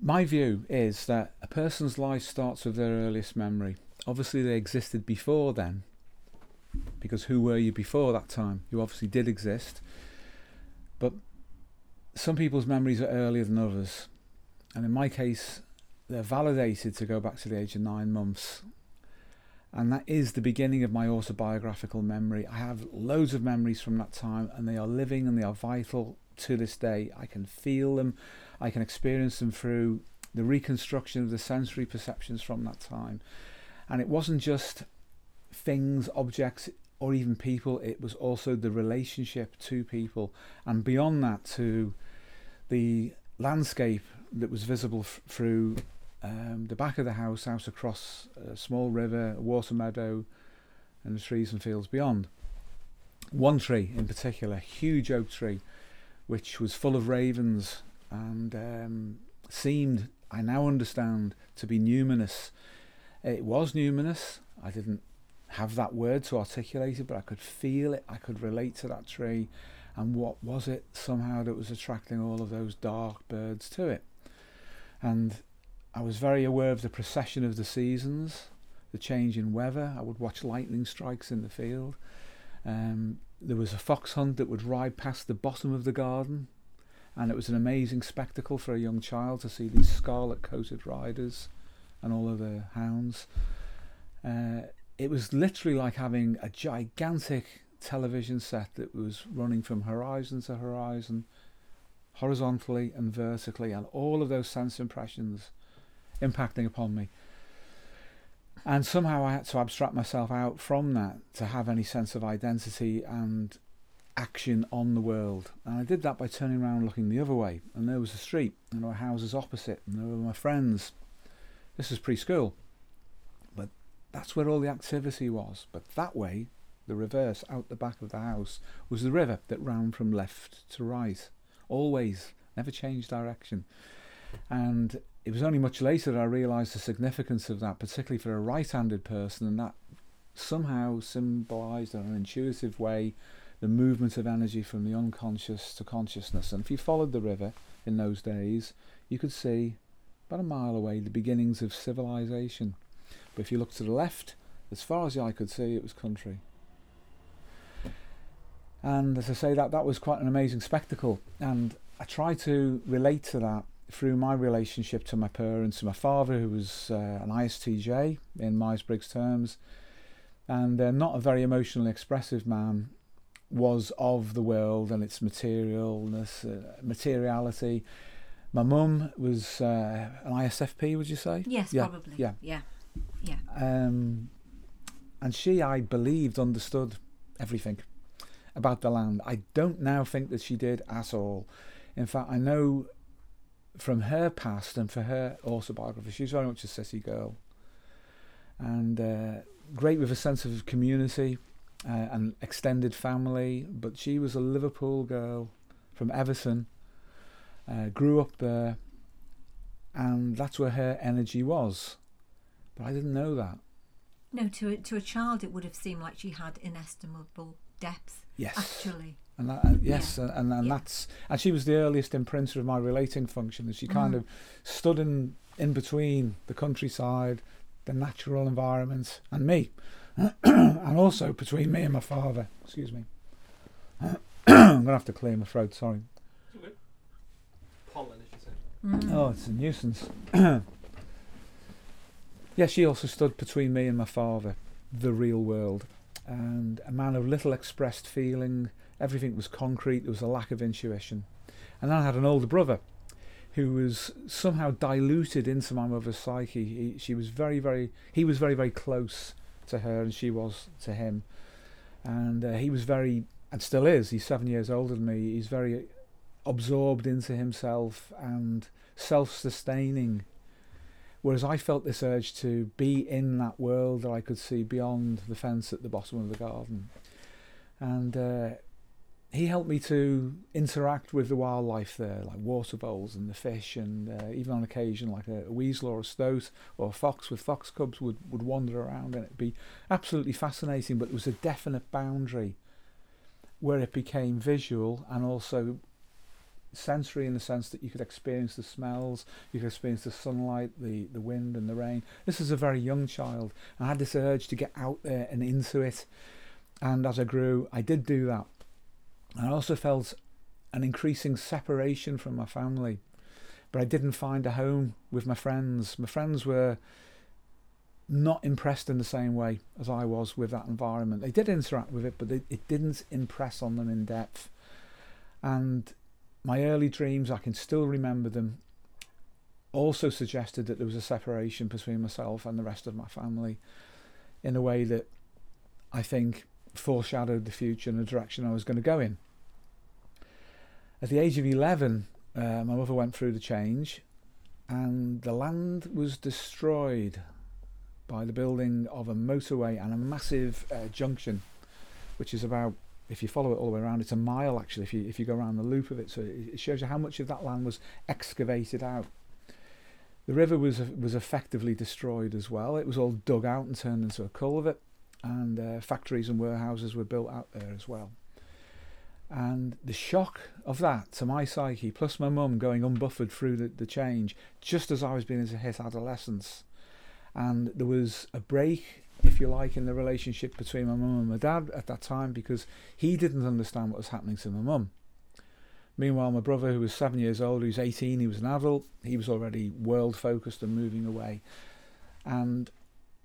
my view is that a person's life starts with their earliest memory. Obviously, they existed before then, because who were you before that time? You obviously did exist, but some people's memories are earlier than others, and in my case, they're validated to go back to the age of nine months. And that is the beginning of my autobiographical memory. I have loads of memories from that time, and they are living and they are vital to this day. I can feel them, I can experience them through the reconstruction of the sensory perceptions from that time. And it wasn't just things, objects, or even people, it was also the relationship to people. And beyond that, to the landscape that was visible f- through um, the back of the house, out across a small river, a water meadow, and the trees and fields beyond. One tree in particular, huge oak tree, which was full of ravens and um, seemed, I now understand, to be numinous. It was numinous. I didn't have that word to articulate it, but I could feel it. I could relate to that tree. And what was it somehow that was attracting all of those dark birds to it? And I was very aware of the procession of the seasons, the change in weather. I would watch lightning strikes in the field. Um, there was a fox hunt that would ride past the bottom of the garden, and it was an amazing spectacle for a young child to see these scarlet coated riders and all of the hounds. Uh, it was literally like having a gigantic television set that was running from horizon to horizon, horizontally and vertically, and all of those sense impressions impacting upon me. And somehow I had to abstract myself out from that to have any sense of identity and action on the world. And I did that by turning around looking the other way. And there was a street, and there were houses opposite, and there were my friends. This was preschool. But that's where all the activity was. But that way, the reverse, out the back of the house, was the river that ran from left to right. Always, never changed direction. And it was only much later that I realised the significance of that, particularly for a right-handed person, and that somehow symbolised in an intuitive way the movement of energy from the unconscious to consciousness. And if you followed the river in those days, you could see about a mile away the beginnings of civilization. But if you looked to the left, as far as the eye could see, it was country. And as I say, that that was quite an amazing spectacle. And I try to relate to that through my relationship to my parents, to my father, who was uh, an ISTJ in Myers Briggs terms, and uh, not a very emotionally expressive man, was of the world and its materialness, uh, materiality. My mum was uh, an ISFP, would you say? Yes, yeah, probably. Yeah, yeah, yeah. Um, and she, I believed, understood everything about the land. I don't now think that she did at all. In fact, I know from her past and for her autobiography, she's very much a city girl, and uh, great with a sense of community uh, and extended family. But she was a Liverpool girl from Everton, uh, grew up there, and that's where her energy was. But I didn't know that. No, to a, to a child, it would have seemed like she had inestimable depth. Yes. Actually. And that, uh, yes, Yeah. and, and Yeah. that's and she was the earliest imprinter of my relating function. And she kind Mhm. of stood in in between the countryside, the natural environment, and me, and also between me and my father. Excuse me. I'm gonna have to clear my throat. Sorry. Pollen, as you said. Mm. Oh, it's a nuisance. yeah, she also stood between me and my father, the real world, and a man of little expressed feeling. Everything was concrete. There was a lack of intuition. And then I had an older brother, who was somehow diluted into my mother's psyche. He, she was very, very. He was very, very close to her, and she was to him. And uh, he was very, and still is. He's seven years older than me. He's very absorbed into himself and self-sustaining whereas I felt this urge to be in that world that I could see beyond the fence at the bottom of the garden and uh, he helped me to interact with the wildlife there like water voles and the fish and uh, even on occasion like a, a weasel or a stoat or a fox with fox cubs would, would wander around and it'd be absolutely fascinating but there was a definite boundary where it became visual and also sensory in the sense that you could experience the smells, you could experience the sunlight, the, the wind and the rain. This is a very young child. I had this urge to get out there and into it. And as I grew, I did do that. I also felt an increasing separation from my family. But I didn't find a home with my friends. My friends were not impressed in the same way as I was with that environment. They did interact with it, but they, it didn't impress on them in depth. And my early dreams, I can still remember them, also suggested that there was a separation between myself and the rest of my family in a way that I think foreshadowed the future and the direction I was going to go in. At the age of 11, uh, my mother went through the change and the land was destroyed by the building of a motorway and a massive uh, junction, which is about, if you follow it all the way around, it's a mile actually, if you, if you go around the loop of it. So it shows you how much of that land was excavated out. The river was was effectively destroyed as well. It was all dug out and turned into a culvert, and uh, factories and warehouses were built out there as well. And the shock of that to my psyche, plus my mum going unbuffered through the, the change, just as I was beginning to hit adolescence, and there was a break if you like in the relationship between my mum and my dad at that time because he didn't understand what was happening to my mum. Meanwhile my brother who was seven years old he was 18 he was an adult. He was already world focused and moving away. And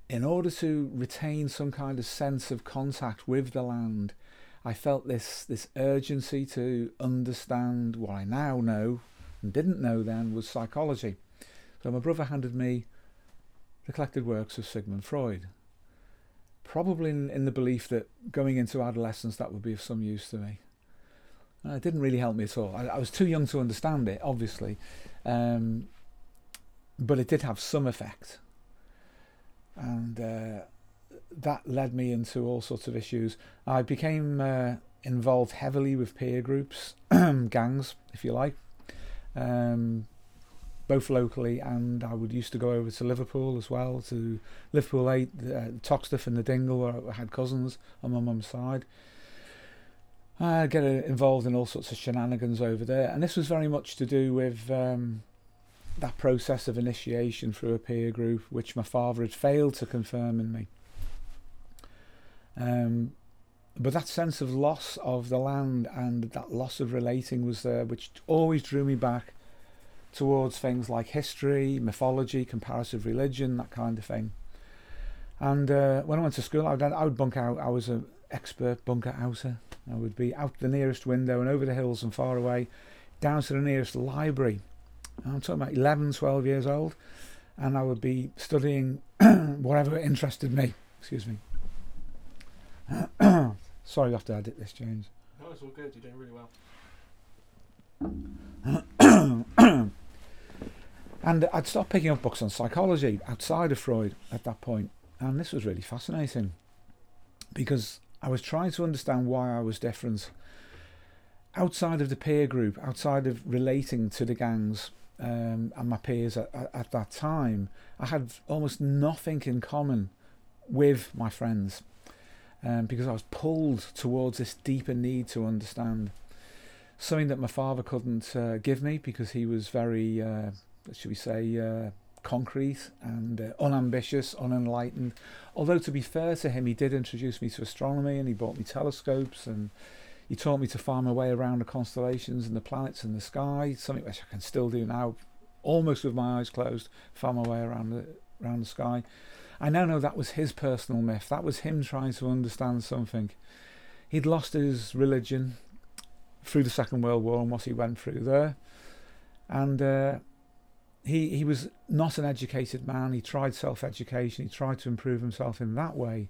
in order to retain some kind of sense of contact with the land I felt this this urgency to understand what I now know and didn't know then was psychology so my brother handed me the collected works of Sigmund Freud. Probably in, in the belief that going into adolescence that would be of some use to me. And it didn't really help me at all. I, I was too young to understand it, obviously, um, but it did have some effect. And uh, that led me into all sorts of issues. I became uh, involved heavily with peer groups, gangs, if you like. Um, both locally and I would used to go over to Liverpool as well to Liverpool 8, uh, Toxteth and the Dingle where I had cousins on my mum's side. I get involved in all sorts of shenanigans over there and this was very much to do with um, that process of initiation through a peer group which my father had failed to confirm in me. Um, but that sense of loss of the land and that loss of relating was there which always drew me back towards things like history, mythology, comparative religion, that kind of thing. And uh, when I went to school, I would, I would bunk out. I was an expert bunker outer. I would be out the nearest window and over the hills and far away, down to the nearest library. I'm talking about 11, 12 years old, and I would be studying whatever interested me. Excuse me. Sorry, you have to edit this, James. No, it's all good. You're doing really well. And I'd start picking up books on psychology outside of Freud at that point, and this was really fascinating because I was trying to understand why I was different. Outside of the peer group, outside of relating to the gangs um, and my peers at, at, at that time, I had almost nothing in common with my friends um, because I was pulled towards this deeper need to understand. Something that my father couldn't uh, give me because he was very uh, should we say, uh, concrete and uh, unambitious, unenlightened. Although, to be fair to him, he did introduce me to astronomy and he bought me telescopes and he taught me to find my way around the constellations and the planets and the sky, something which I can still do now, almost with my eyes closed, find my way around the, around the sky. I now know that was his personal myth. That was him trying to understand something. He'd lost his religion through the Second World War and what he went through there. And uh, he he was not an educated man. He tried self-education. He tried to improve himself in that way,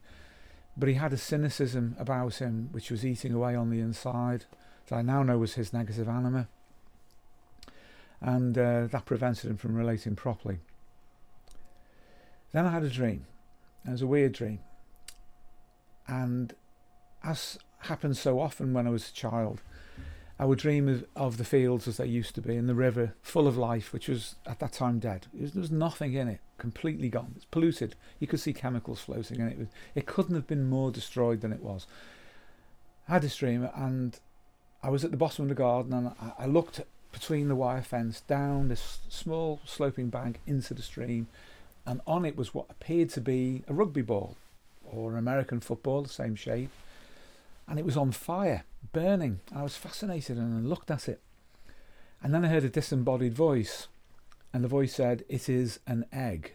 but he had a cynicism about him which was eating away on the inside. That I now know was his negative anima, and uh, that prevented him from relating properly. Then I had a dream. It was a weird dream, and as happens so often when I was a child, I would dream of, of, the fields as they used to be and the river full of life, which was at that time dead. Was, there was nothing in it, completely gone. It's polluted. You could see chemicals floating, and it was, it couldn't have been more destroyed than it was. I had this dream, and I was at the bottom of the garden, and I, I looked between the wire fence down this small sloping bank into the stream, and on it was what appeared to be a rugby ball or an American football, the same shape, and it was on fire, burning. I was fascinated and I looked at it. And then I heard a disembodied voice, and the voice said, It is an egg,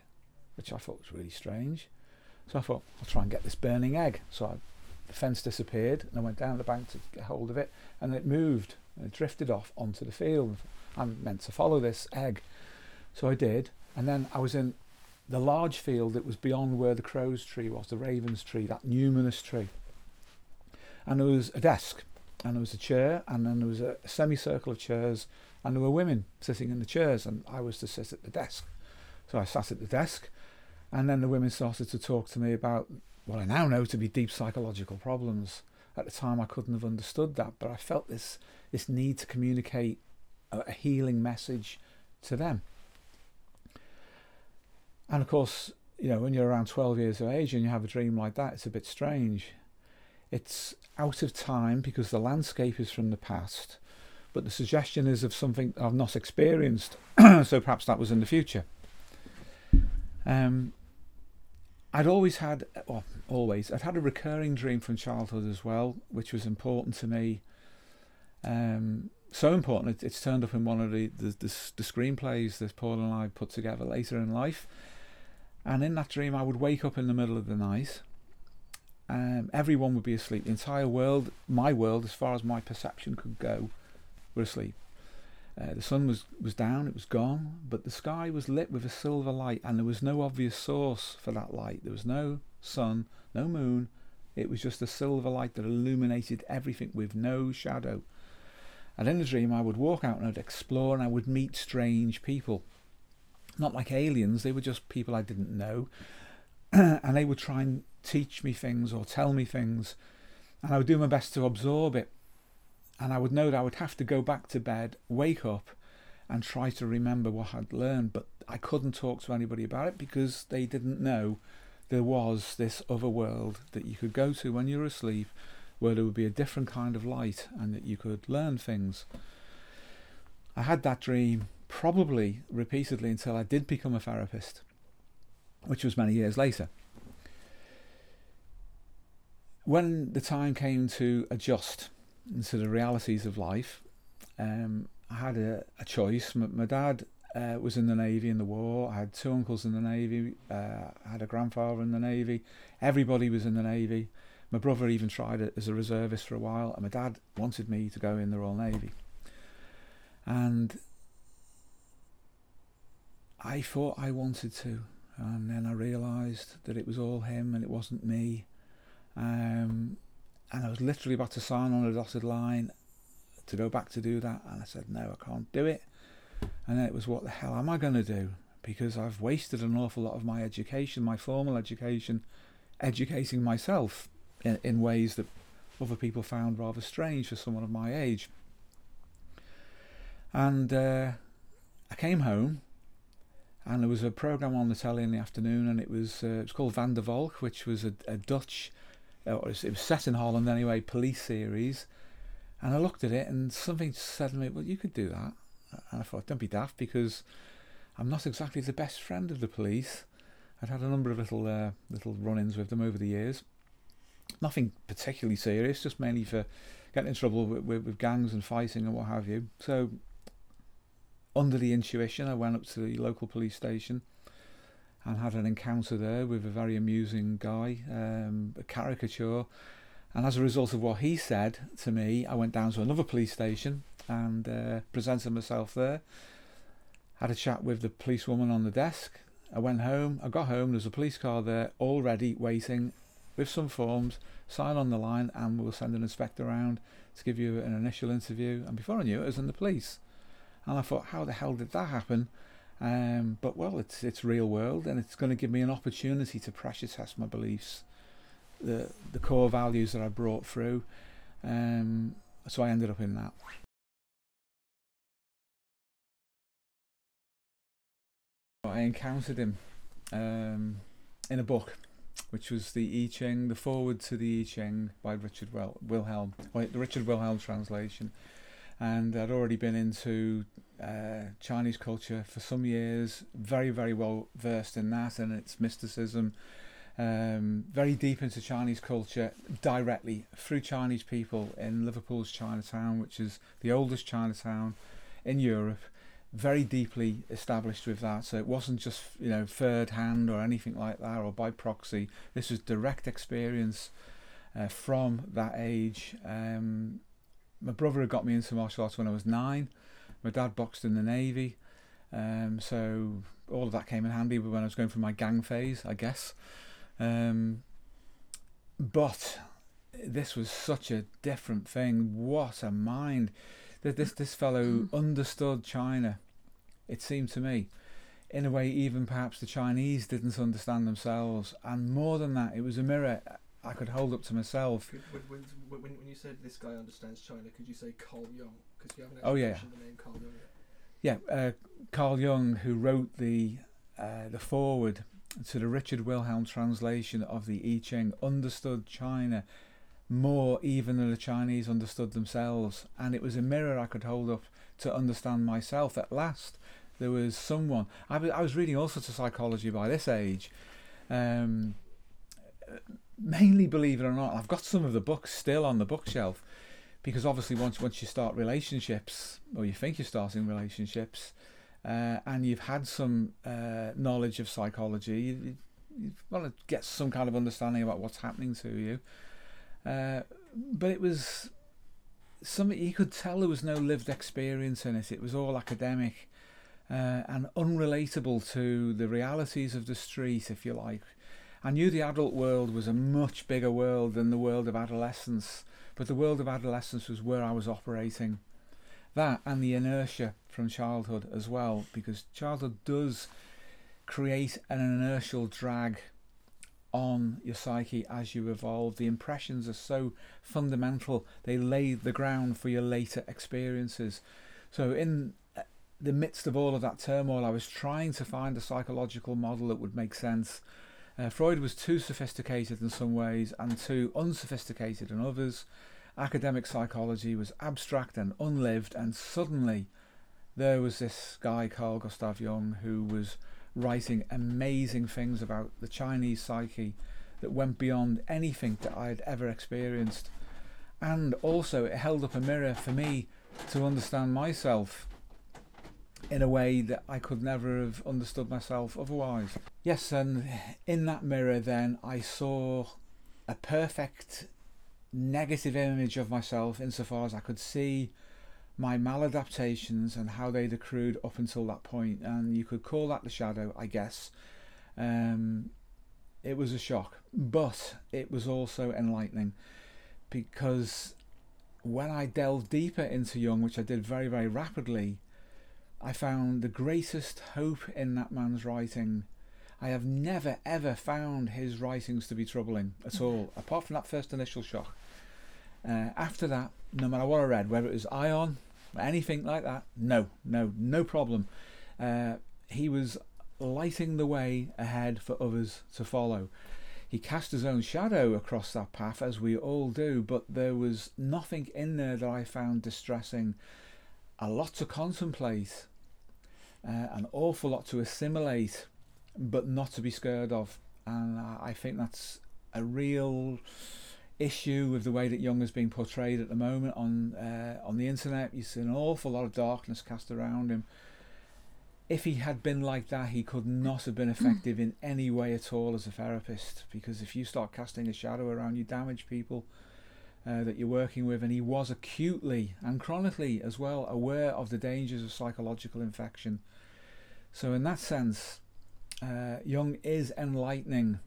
which I thought was really strange. So I thought, I'll try and get this burning egg. So I, the fence disappeared, and I went down the bank to get hold of it, and it moved, and it drifted off onto the field. I'm meant to follow this egg. So I did, and then I was in the large field that was beyond where the crow's tree was, the raven's tree, that numinous tree. And there was a desk, and there was a chair, and then there was a semicircle of chairs, and there were women sitting in the chairs, and I was to sit at the desk. So I sat at the desk, and then the women started to talk to me about what I now know to be deep psychological problems. At the time, I couldn't have understood that, but I felt this this need to communicate a, a healing message to them. And of course, you know, when you're around 12 years of age and you have a dream like that, it's a bit strange. It's out of time because the landscape is from the past, but the suggestion is of something I've not experienced, so perhaps that was in the future. Um, I'd always had, well, always, I'd had a recurring dream from childhood as well, which was important to me. Um, so important, it, it's turned up in one of the, the, the, the screenplays that Paul and I put together later in life. And in that dream, I would wake up in the middle of the night. Um, everyone would be asleep. The entire world, my world, as far as my perception could go, were asleep. Uh, the sun was, was down, it was gone, but the sky was lit with a silver light, and there was no obvious source for that light. There was no sun, no moon. It was just a silver light that illuminated everything with no shadow. And in the dream, I would walk out and I'd explore, and I would meet strange people not like aliens, they were just people I didn't know. and they would try and teach me things or tell me things. And I would do my best to absorb it. And I would know that I would have to go back to bed, wake up, and try to remember what I'd learned. But I couldn't talk to anybody about it because they didn't know there was this other world that you could go to when you were asleep where there would be a different kind of light and that you could learn things. I had that dream probably repeatedly until I did become a therapist, which was many years later. When the time came to adjust to the realities of life, um, I had a, a choice. My, my dad uh, was in the Navy in the war. I had two uncles in the Navy. Uh, I had a grandfather in the Navy. Everybody was in the Navy. My brother even tried it as a reservist for a while, and my dad wanted me to go in the Royal Navy. And I thought I wanted to, and then I realised that it was all him and it wasn't me. Um, and I was literally about to sign on a dotted line to go back to do that, and I said, No, I can't do it. And then it was, What the hell am I going to do? Because I've wasted an awful lot of my education, my formal education, educating myself in, in ways that other people found rather strange for someone of my age. And uh, I came home and there was a program on the telly in the afternoon, and it was uh, it was called Van der Valk, which was a, a Dutch, it, was, it was set in Holland anyway, police series. And I looked at it, and something said to me, "Well, you could do that." And I thought, "Don't be daft," because I'm not exactly the best friend of the police. I'd had a number of little uh, little run-ins with them over the years. Nothing particularly serious, just mainly for getting in trouble with, with, with gangs and fighting and what have you. So under the intuition, I went up to the local police station and had an encounter there with a very amusing guy, um, a caricature. And as a result of what he said to me, I went down to another police station and uh, presented myself there. Had a chat with the policewoman on the desk. I went home. I got home. There's a police car there already waiting with some forms. Sign on the line, and we'll send an inspector around to give you an initial interview. And before I knew it, I was in the police. And I thought, how the hell did that happen? Um, but well, it's it's real world, and it's going to give me an opportunity to pressure test my beliefs, the the core values that I brought through. Um, so I ended up in that. I encountered him um, in a book, which was the I Ching, the foreword to the I Ching by Richard Wilhelm, the Richard Wilhelm translation and I'd already been into uh, Chinese culture for some years, very, very well versed in that and its mysticism. Um, very deep into Chinese culture directly through Chinese people in Liverpool's Chinatown, which is the oldest Chinatown in Europe. Very deeply established with that, so it wasn't just you know third hand or anything like that or by proxy. This was direct experience uh, from that age. Um, my brother had got me into martial arts when I was nine. My dad boxed in the navy, um, so all of that came in handy when I was going through my gang phase, I guess. Um, but this was such a different thing. What a mind! That this this fellow understood China. It seemed to me, in a way, even perhaps the Chinese didn't understand themselves. And more than that, it was a mirror I could hold up to myself. Could, when, when, when, you said this guy understands China, could you say Carl Jung? Because you haven't Oh, yeah. mentioned the name Carl Jung yet. Yeah, uh, Carl Jung, who wrote the uh, the foreword to the Richard Wilhelm translation of the I Ching, understood China more even than the Chinese understood themselves, and it was a mirror I could hold up to understand myself. At last, there was someone. I was, I was reading all sorts of psychology by this age. Um, mainly, believe it or not, I've got some of the books still on the bookshelf because obviously once once you start relationships or you think you're starting relationships uh, and you've had some uh, knowledge of psychology you, you want to get some kind of understanding about what's happening to you. Uh, but it was something you could tell there was no lived experience in it. It was all academic uh, and unrelatable to the realities of the street if you like I knew the adult world was a much bigger world than the world of adolescence but the world of adolescence was where I was operating. That and the inertia from childhood as well, because childhood does create an inertial drag on your psyche as you evolve. The impressions are so fundamental, they lay the ground for your later experiences. So, in uh, the midst of all of that turmoil, I was trying to find a psychological model that would make sense. Uh, Freud was too sophisticated in some ways and too unsophisticated in others. Academic psychology was abstract and unlived, and suddenly there was this guy, Carl Gustav Jung, who was writing amazing things about the Chinese psyche that went beyond anything that I had ever experienced. And also, it held up a mirror for me to understand myself in a way that I could never have understood myself otherwise. Yes, and in that mirror, then I saw a perfect negative image of myself insofar as I could see my maladaptations and how they'd accrued up until that point, and you could call that the shadow, I guess. Um, it was a shock, but it was also enlightening because when I delved deeper into Jung, which I did very, very rapidly, I found the greatest hope in that man's writing. I have never ever found his writings to be troubling at all, apart from that first initial shock. Uh, after that, no matter what I read, whether it was Aion, anything like that, no, no, no problem. Uh, he was lighting the way ahead for others to follow. He cast his own shadow across that path, as we all do, but there was nothing in there that I found distressing. A lot to contemplate, uh, an awful lot to assimilate, but not to be scared of. And I think that's a real issue with the way that Jung is being portrayed at the moment on uh, on the internet. You see an awful lot of darkness cast around him. If he had been like that, he could not have been effective in any way at all as a therapist. Because if you start casting a shadow around, you damage people uh, that you're working with. And he was acutely and chronically as well aware of the dangers of psychological infection. So in that sense, uh, Jung is enlightening.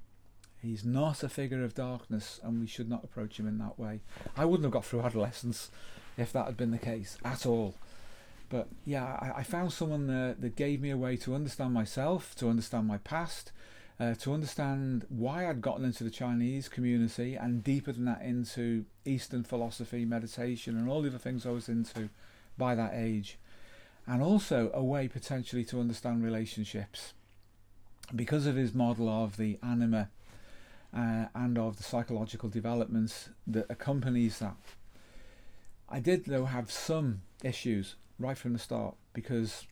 He's not a figure of darkness, and we should not approach him in that way. I wouldn't have got through adolescence if that had been the case at all. But yeah, I, I found someone uh, that gave me a way to understand myself, to understand my past, uh, to understand why I'd gotten into the Chinese community, and deeper than that into Eastern philosophy, meditation, and all the other things I was into by that age. And also a way potentially to understand relationships because of his model of the anima uh, and of the psychological developments that accompanies that. I did, though, have some issues right from the start because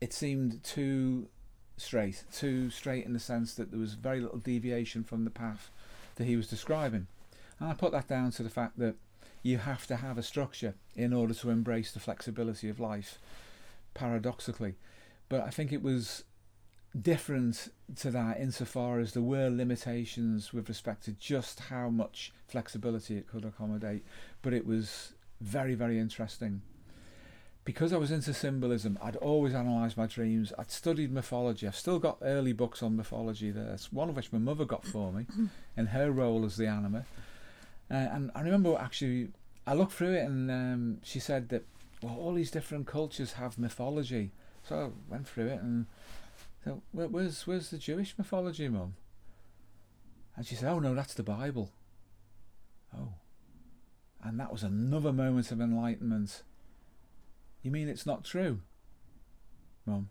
it seemed too straight, too straight in the sense that there was very little deviation from the path that he was describing. And I put that down to the fact that you have to have a structure in order to embrace the flexibility of life, paradoxically. But I think it was different to that insofar as there were limitations with respect to just how much flexibility it could accommodate. But it was very, very interesting. Because I was into symbolism, I'd always analysed my dreams. I'd studied mythology. I've still got early books on mythology there, one of which my mother got for me in her role as the anima. Uh, and I remember actually, I looked through it and um, she said that, well, all these different cultures have mythology. So I went through it and so Where, where's where's the Jewish mythology, Mum? And she said, Oh no, that's the Bible. Oh. And that was another moment of enlightenment. You mean it's not true? Mum.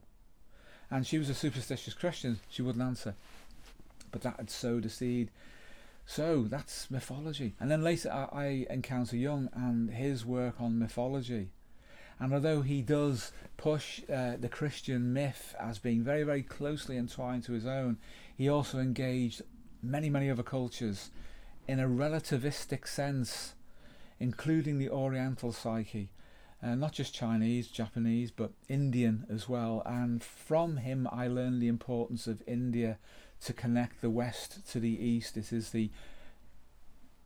And she was a superstitious Christian, she wouldn't answer. But that had sowed a seed. So that's mythology. And then later I, I encounter Jung and his work on mythology. And although he does push uh, the Christian myth as being very, very closely entwined to his own, he also engaged many, many other cultures in a relativistic sense, including the Oriental psyche. Uh, not just Chinese, Japanese, but Indian as well. And from him, I learned the importance of India to connect the West to the East. It is the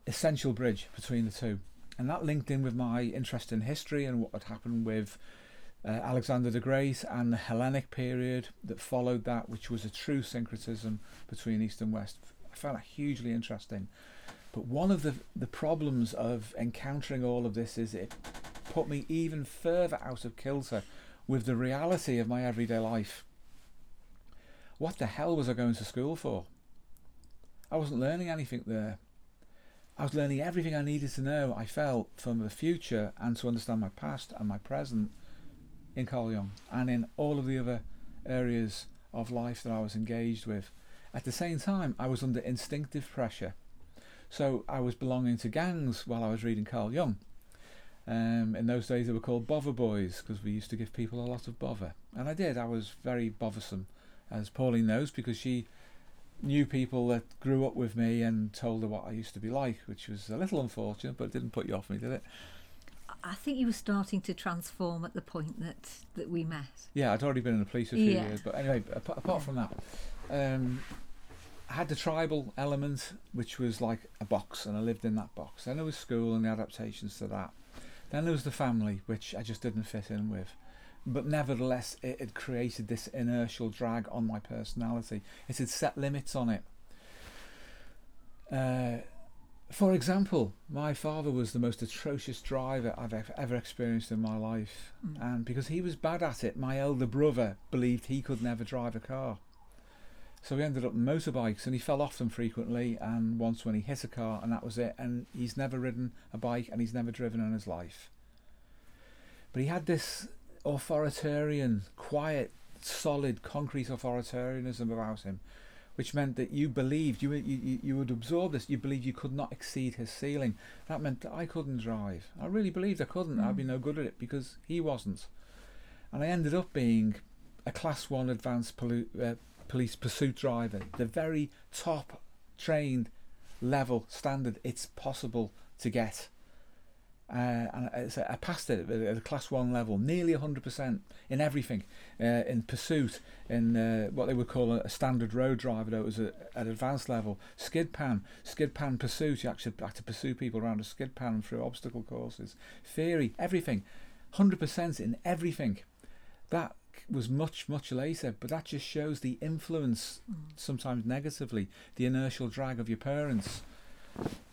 essential bridge between the two and that linked in with my interest in history and what had happened with uh, Alexander the Great and the Hellenic period that followed that, which was a true syncretism between East and West. I found that hugely interesting. But one of the, the problems of encountering all of this is it put me even further out of kilter with the reality of my everyday life. What the hell was I going to school for? I wasn't learning anything there. I was learning everything I needed to know, I felt, from the future and to understand my past and my present in Carl Jung and in all of the other areas of life that I was engaged with. At the same time, I was under instinctive pressure. So I was belonging to gangs while I was reading Carl Jung. Um, in those days, they were called bother boys because we used to give people a lot of bother. And I did. I was very bothersome, as Pauline knows, because she knew people that grew up with me and told her what I used to be like, which was a little unfortunate, but it didn't put you off me, did it? I think you were starting to transform at the point that, that we met. Yeah, I'd already been in the police a few Yeah. years, but anyway, apart, apart Yeah. from that, um, I had the tribal element, which was like a box, and I lived in that box. Then there was school and the adaptations to that. Then there was the family, which I just didn't fit in with. But nevertheless, it had created this inertial drag on my personality. It had set limits on it. Uh, for example, my father was the most atrocious driver I've ever experienced in my life. Mm. And because he was bad at it, my elder brother believed he could never drive a car. So he ended up motorbikes and he fell off them frequently. And once when he hit a car, and that was it. And he's never ridden a bike and he's never driven in his life. But he had this authoritarian, quiet, solid, concrete authoritarianism about him, which meant that you believed you, you you would absorb this. You believed you could not exceed his ceiling. That meant that I couldn't drive. I really believed I couldn't. I'd be no good at it because he wasn't. And I ended up being a class one advanced uh, police pursuit driver, the very top trained level standard it's possible to get. Uh, and I, I passed it at a class one level, nearly 100% in everything, uh, in pursuit, in uh, what they would call a, a standard road driver, though it was a, at advanced level. Skid pan, skid pan pursuit, you actually had to pursue people around a skid pan through obstacle courses. Theory, everything, 100% in everything. That was much, much later, but that just shows the influence, sometimes negatively, the inertial drag of your parents.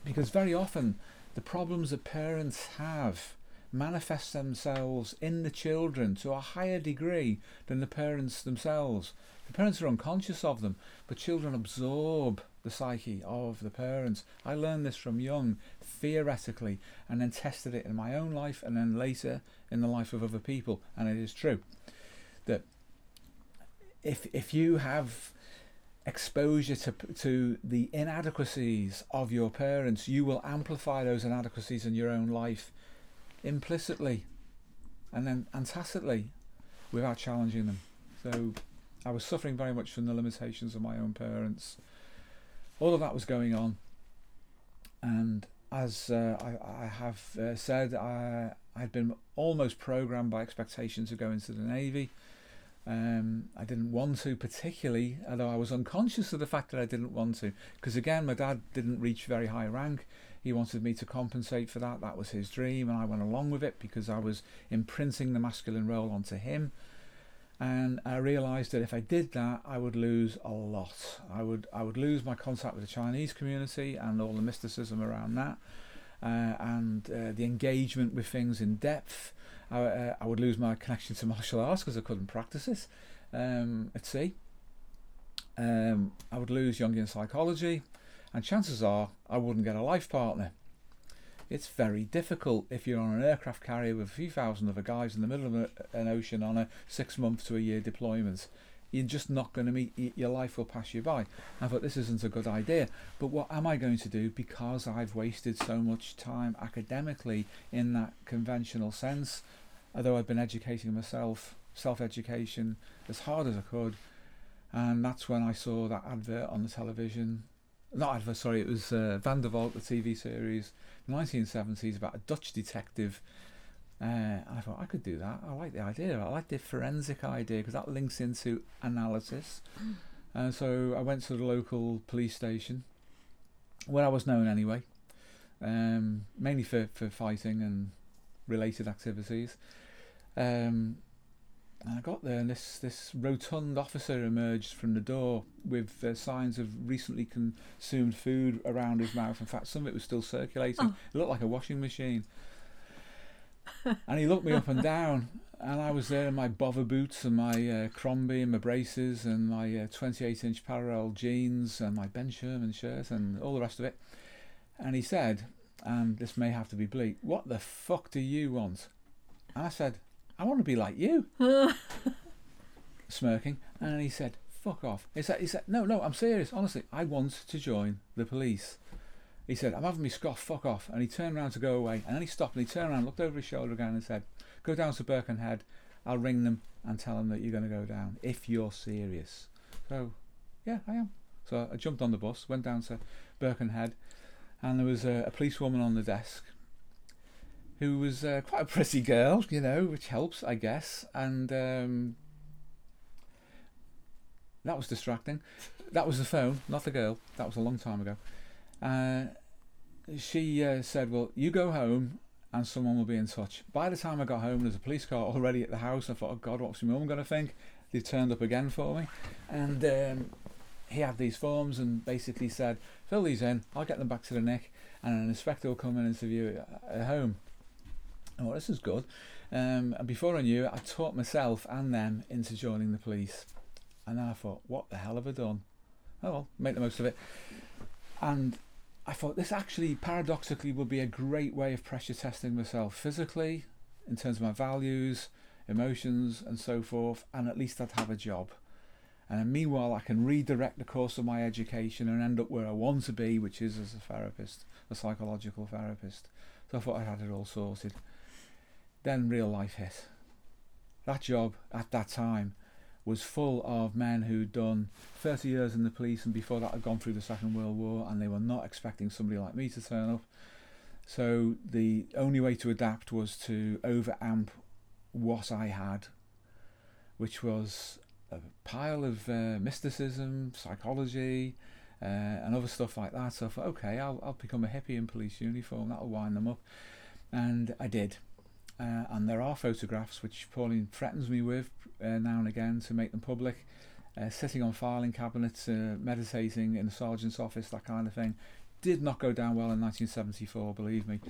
Because very often, the problems that parents have manifest themselves in the children to a higher degree than the parents themselves. The parents are unconscious of them, but children absorb the psyche of the parents. I learned this from Jung, theoretically, and then tested it in my own life and then later in the life of other people. And it is true that if if you have exposure to to the inadequacies of your parents, you will amplify those inadequacies in your own life implicitly. and then and tacitly, without challenging them. So I was suffering very much from the limitations of my own parents. All of that was going on, and as uh, I, I have uh, said, I I'd been almost programmed by expectation to go into the navy. Um, I didn't want to particularly, although I was unconscious of the fact that I didn't want to, because again, my dad didn't reach very high rank. He wanted me to compensate for that. That was his dream, and I went along with it because I was imprinting the masculine role onto him. And I realised that if I did that, I would lose a lot. I would I would lose my contact with the Chinese community and all the mysticism around that, uh, and uh, the engagement with things in depth. I, uh, I would lose my connection to martial arts because I couldn't practice it um, at sea. Um, I would lose Jungian psychology, and chances are I wouldn't get a life partner. It's very difficult if you're on an aircraft carrier with a few thousand other guys in the middle of an ocean on a six month to a year deployment. You're just not going to meet, your life will pass you by. I thought this isn't a good idea, but what am I going to do because I've wasted so much time academically in that conventional sense? Although I've been educating myself, self education, as hard as I could, and that's when I saw that advert on the television not advert, sorry, it was uh, Van der Valk, the TV series, 1970s, about a Dutch detective. Uh, and I thought I could do that. I like the idea. I like the forensic idea because that links into analysis. And so I went to the local police station, where I was known anyway, um, mainly for, for fighting and related activities. Um, and I got there, and this, this rotund officer emerged from the door with uh, signs of recently consumed food around his mouth. In fact, some of it was still circulating. Oh. It looked like a washing machine. and he looked me up and down, and I was there in my bother boots and my uh, Crombie and my braces and my uh, 28 inch parallel jeans and my Ben Sherman shirt and all the rest of it. And he said, and this may have to be bleak, what the fuck do you want? And I said, I want to be like you. Smirking. And he said, fuck off. He said, he said, no, no, I'm serious. Honestly, I want to join the police. He said, I'm having me scoff, fuck off. And he turned around to go away. And then he stopped and he turned around, looked over his shoulder again and said, go down to Birkenhead. I'll ring them and tell them that you're going to go down if you're serious. So, yeah, I am. So I jumped on the bus, went down to Birkenhead, and there was a, a policewoman on the desk who was uh, quite a pretty girl, you know, which helps, I guess. And um, that was distracting. That was the phone, not the girl. That was a long time ago. Uh, she uh, said, Well, you go home and someone will be in touch. By the time I got home, there's a police car already at the house. I thought, Oh God, what's my mum going to think? They turned up again for me. And um, he had these forms and basically said, Fill these in, I'll get them back to the Nick, and an inspector will come and interview it at home. Oh, this is good. Um, and before I knew it, I taught myself and them into joining the police. And I thought, what the hell have I done? Oh well, make the most of it. And I thought this actually paradoxically would be a great way of pressure testing myself physically, in terms of my values, emotions, and so forth, and at least I'd have a job. And meanwhile, I can redirect the course of my education and end up where I want to be, which is as a therapist, a psychological therapist. So I thought I'd had it all sorted. Then real life hit. That job at that time was full of men who'd done 30 years in the police and before that had gone through the Second World War and they were not expecting somebody like me to turn up. So the only way to adapt was to overamp what I had, which was a pile of uh, mysticism, psychology, uh, and other stuff like that. So I thought, okay, I'll, I'll become a hippie in police uniform, that'll wind them up. And I did. Uh, and there are photographs which Pauline threatens me with uh, now and again to make them public. Uh, sitting on filing cabinets, uh, meditating in the sergeant's office, that kind of thing. Did not go down well in 1974, believe me.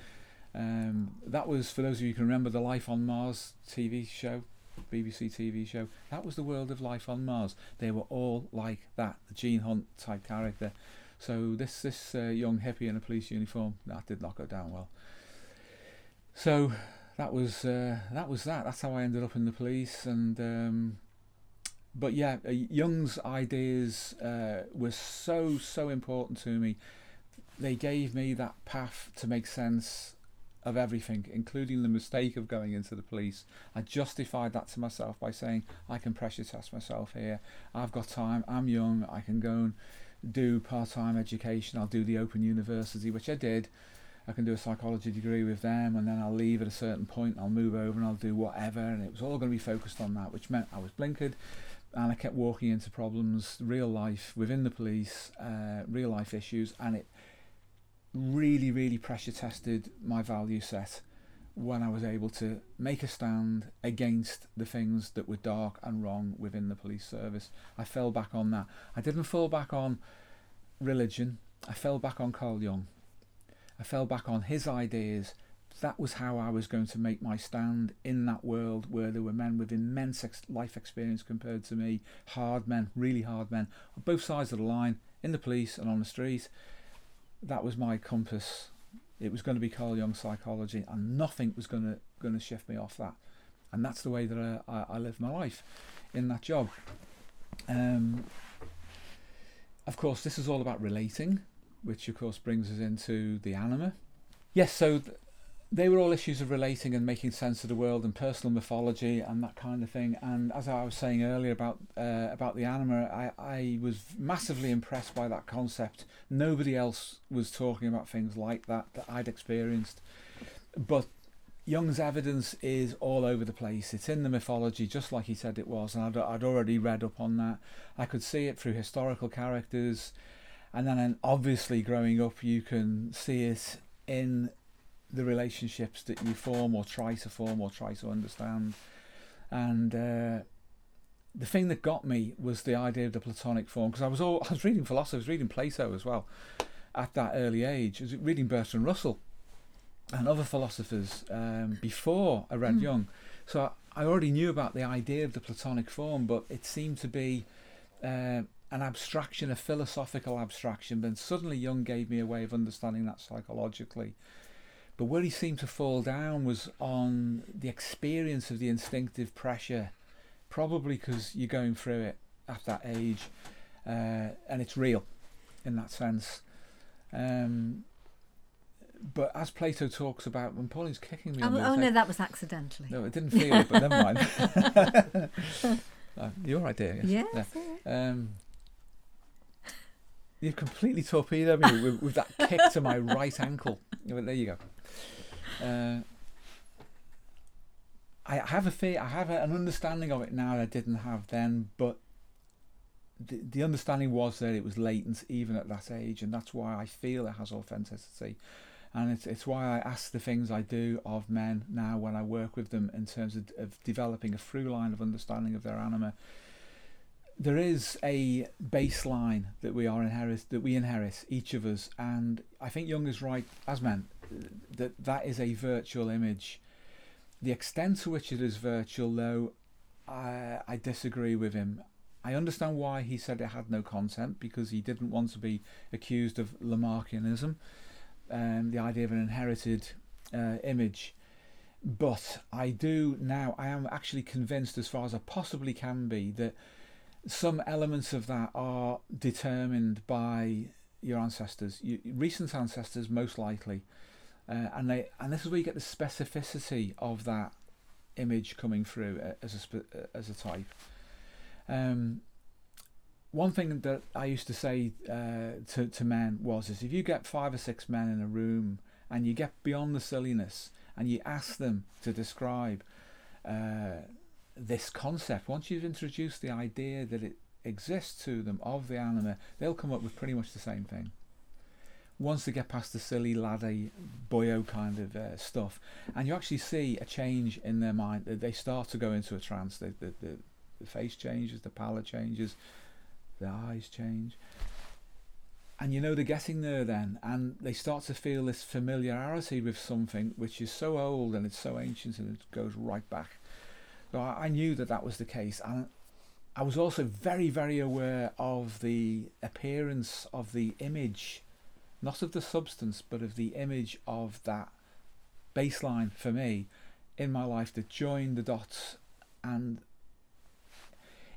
Um, that was, for those of you who can remember, the Life on Mars TV show, BBC TV show. That was the world of Life on Mars. They were all like that, the Gene Hunt type character. So this this uh, young hippie in a police uniform, that did not go down well. So that was uh, that was that. That's how I ended up in the police. And um, but yeah, Jung's ideas uh, were so so important to me. They gave me that path to make sense of everything, including the mistake of going into the police. I justified that to myself by saying I can pressure test myself here. I've got time. I'm young. I can go and do part-time education. I'll do the Open University, which I did. I can do a psychology degree with them, and then I'll leave at a certain point. I'll move over and I'll do whatever, and it was all going to be focused on that, which meant I was blinkered, and I kept walking into problems, real life within the police, uh, real life issues, and it really, really pressure tested my value set when I was able to make a stand against the things that were dark and wrong within the police service. I fell back on that. I didn't fall back on religion. I fell back on Carl Jung. I fell back on his ideas. That was how I was going to make my stand in that world where there were men with immense ex- life experience compared to me, hard men, really hard men, on both sides of the line, in the police and on the street. That was my compass. It was going to be Carl Jung psychology, and nothing was going to going to shift me off that. And that's the way that I, I, I live my life in that job. Um, of course, this is all about relating, which of course brings us into the anima. Yes, so th- they were all issues of relating and making sense of the world and personal mythology and that kind of thing. And as I was saying earlier about uh, about the anima, I, I was massively impressed by that concept. Nobody else was talking about things like that that I'd experienced. But Jung's evidence is all over the place. It's in the mythology, just like he said it was, and I'd, I'd already read up on that. I could see it through historical characters, and then and obviously growing up, you can see it in the relationships that you form or try to form or try to understand. And uh, the thing that got me was the idea of the Platonic form, because I was all I was reading philosophy, I was reading Plato as well at that early age. I was reading Bertrand Russell and other philosophers um, before I read Mm. Jung. So I already knew about the idea of the Platonic form, but it seemed to be uh, an abstraction, a philosophical abstraction. But suddenly Jung gave me a way of understanding that psychologically. But where he seemed to fall down was on the experience of the instinctive pressure, probably because you're going through it at that age, uh, and it's real in that sense. Um, but as Plato talks about, when Pauline's kicking me, Oh, on the oh no, that was accidentally. no, it didn't feel it, but never mind. uh, your idea, yes. Yes. Yeah. Um, you've completely torpedoed me with, with that kick to my right ankle. But there you go. Uh, I have a fear, I have a, an understanding of it now that I didn't have then, but the, the understanding was that it was latent even at that age, and that's why I feel it has authenticity. And it's, it's why I ask the things I do of men now when I work with them in terms of, of developing a through line of understanding of their anima. There is a baseline that we are inherit that we inherit each of us, and I think Jung is right as men that that is a virtual image. The extent to which it is virtual, though, I, I disagree with him. I understand why he said it had no content because he didn't want to be accused of Lamarckianism, um, the idea of an inherited uh, image. But I do now, I am actually convinced, as far as I possibly can be, that some elements of that are determined by your ancestors, you, recent ancestors, most likely. Uh, and they and this is where you get the specificity of that image coming through uh, as a uh, as a type. Um, one thing that I used to say uh, to to men was is if you get five or six men in a room and you get beyond the silliness and you ask them to describe uh, this concept, once you've introduced the idea that it exists to them of the anima, they'll come up with pretty much the same thing. Once they get past the silly laddie boyo kind of uh, stuff and you actually see a change in their mind they start to go into a trance. The, the, the, the face changes the pallor changes the eyes change. And you know they're getting there then and they start to feel this familiarity with something which is so old and it's so ancient and it goes right back so I, knew that that was the case and I was also very very aware of the appearance of the image not of the substance, but of the image of that baseline for me in my life that joined the dots. And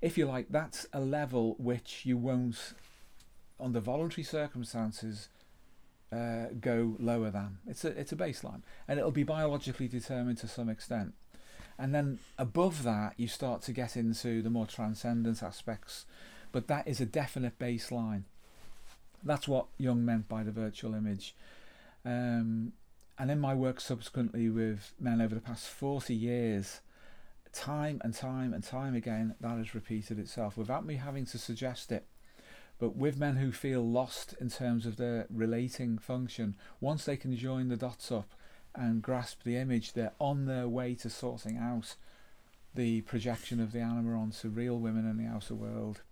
if you like, that's a level which you won't, under voluntary circumstances, uh, go lower than. It's a it's a baseline, and it'll be biologically determined to some extent. And then above that, you start to get into the more transcendent aspects, but that is a definite baseline. That's what Jung meant by the virtual image. Um, and in my work subsequently with men over the past 40 years, time and time and time again, that has repeated itself without me having to suggest it. But with men who feel lost in terms of their relating function, once they can join the dots up and grasp the image, they're on their way to sorting out the projection of the anima onto real women in the outer world.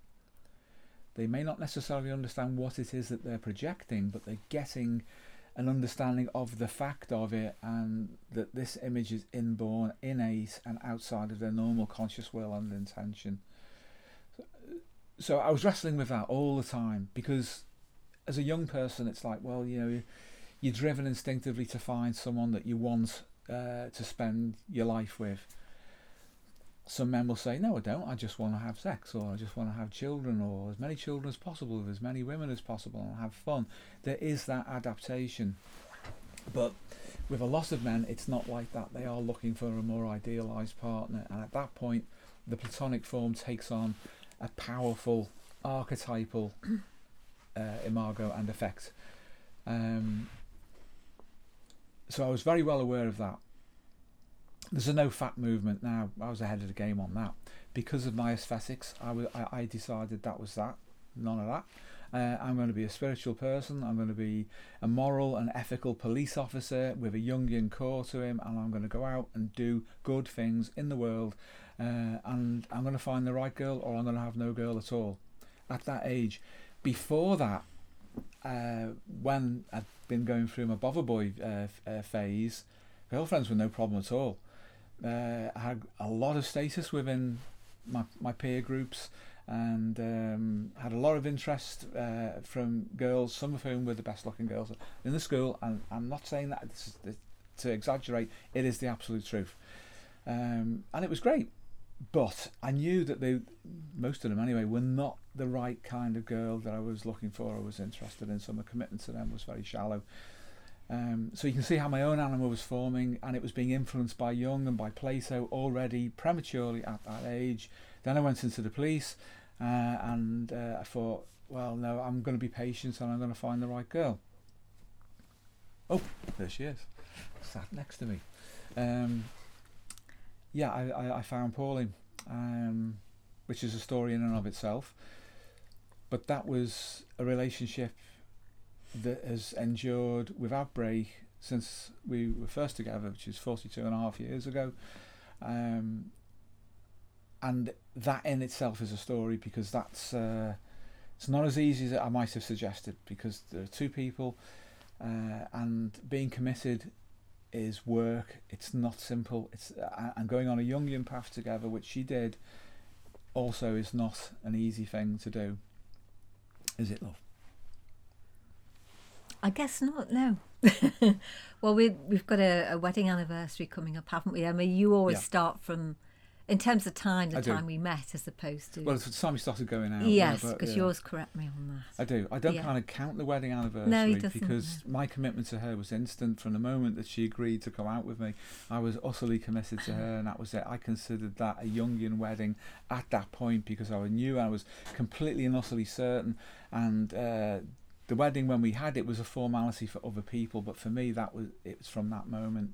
They may not necessarily understand what it is that they're projecting, but they're getting an understanding of the fact of it and that this image is inborn, innate, and outside of their normal conscious will and intention. So I was wrestling with that all the time because as a young person, it's like, well, you know, you're driven instinctively to find someone that you want uh, to spend your life with some men will say, No, I don't. I just want to have sex, or I just want to have children, or as many children as possible, with as many women as possible, and have fun. There is that adaptation. But with a lot of men, it's not like that. They are looking for a more idealized partner, and at that point, the platonic form takes on a powerful archetypal uh, imago and effect. Um, so I was very well aware of that there's a NoFap movement now. I was ahead of the game on that because of my aesthetics. I, decided that was that, none of that. Uh, I'm going to be a spiritual person. I'm going to be a moral and ethical police officer with a Jungian core to him, and I'm going to go out and do good things in the world. Uh, and I'm going to find the right girl, or I'm going to have no girl at all. At that age, before that, uh, when I'd been going through my bovver boy uh, uh, phase, girlfriends were no problem at all uh, had a lot of status within my, my peer groups and um, had a lot of interest uh, from girls, some of whom were the best looking girls in the school. And I'm not saying that to exaggerate, it is the absolute truth. Um, and it was great. But I knew that they, most of them anyway, were not the right kind of girl that I was looking for or was interested in. So my commitment to them was very shallow. Um, so you can see how my own anima was forming, and it was being influenced by Jung and by Plato already prematurely at that age. Then I went into the police, uh, and uh, I thought, well, no, I'm going to be patient and I'm going to find the right girl. Oh, there she is, sat next to me. Um, yeah, I, I, I, found Pauline, um, which is a story in and of itself. But that was a relationship that has endured without break since we were first together, which is 42 and a half years ago. Um, and that in itself is a story because that's uh, it's not as easy as I might have suggested because there are two people uh, and being committed is work. It's not simple. It's and going on a Jungian path together, which she did, also is not an easy thing to do. Is it, love? I guess not. No. well, we we've got a, a, wedding anniversary coming up, haven't we? I mean, you always yeah. start from, in terms of time, the I time do. we met, as opposed to. Well, it's the time we started going out. Yes, because yeah, yours correct me on that. I do. I don't kind of count the wedding anniversary no, because my commitment to her was instant from the moment that she agreed to come out with me. I was utterly committed to her, and that was it. I considered that a Jungian wedding at that point because I knew I was completely and utterly certain, and. Uh, the wedding when we had it was a formality for other people, but for me that was it was from that moment.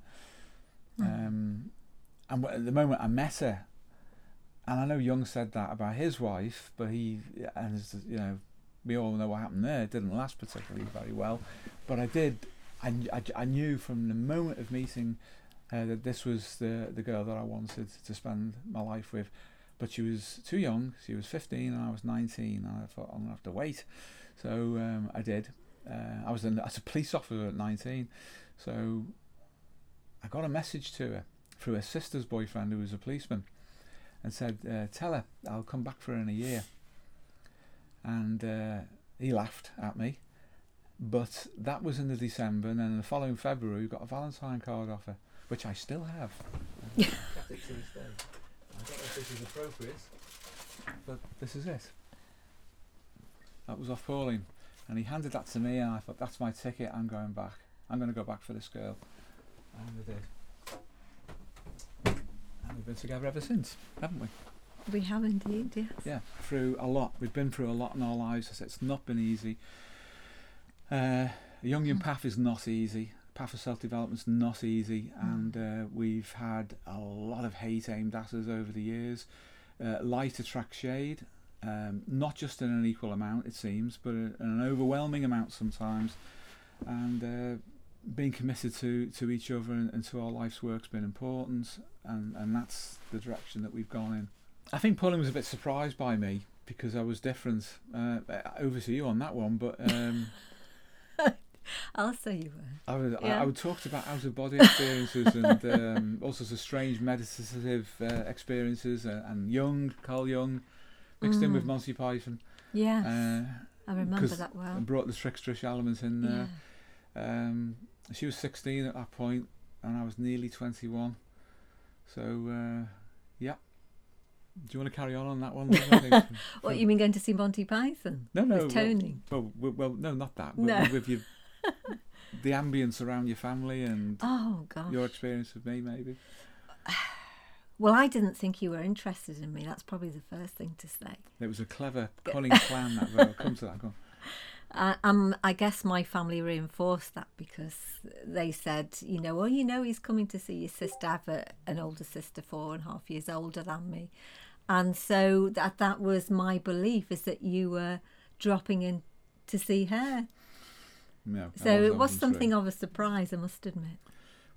Mm. Um, and at the moment I met her, and I know Jung said that about his wife, but he and you know we all know what happened there. It didn't last particularly very well, but I did. I, I, I knew from the moment of meeting uh, that this was the the girl that I wanted to spend my life with. But she was too young. She was 15 and I was 19. And I thought I'm gonna have to wait. So um, I did. Uh, I was an, as a police officer at 19. So I got a message to her through her sister's boyfriend, who was a policeman, and said, uh, "Tell her I'll come back for her in a year." And uh, he laughed at me, but that was in the December, and then in the following February, we got a Valentine card off her, which I still have. I don't know if this is appropriate, but this is it. That was off Pauline. And he handed that to me, and I thought, that's my ticket. I'm going back. I'm going to go back for this girl. And we did. We've been together ever since, haven't we? We have indeed, yes. Yeah, through a lot. We've been through a lot in our lives. It's not been easy. Uh, a Jungian Mm. path is not easy. Path of self development is not easy, Mm. and uh, we've had a lot of hate aimed at us over the years. Uh, light attracts shade, um, not just in an equal amount, it seems, but in an overwhelming amount sometimes. And uh, being committed to, to each other and, and to our life's work's been important, and, and that's the direction that we've gone in. I think Pauline was a bit surprised by me because I was different. Uh, over to you on that one, but um, I'll say you were. I would I, Yeah. I would talk about out of body experiences and um, all sorts of strange meditative uh, experiences and, and Jung, Carl Jung, mixed in with Mm. Monty Python. Yes. Uh, I remember that well. and brought the tricksterish element in yeah. there. Um, she was 16 at that point, and I was nearly 21. So, uh, yeah. Do you want to carry on on that one? then, I think? What you mean going to see Monty Python? No, no. With Tony. Well, well, well, no, not that. No. With your, the ambience around your family and Oh gosh. your experience with me, maybe. Well, I didn't think you were interested in me. That's probably the first thing to say. It was a clever, cunning plan. That will come to that. Go on. Uh, um, I guess my family reinforced that because they said, you know, well, you know, he's coming to see your sister. I have a, an older sister, four and a half years older than me, and so that that was my belief is that you were dropping in to see her. No. So was- it was wasn't true. something of a surprise, I must admit.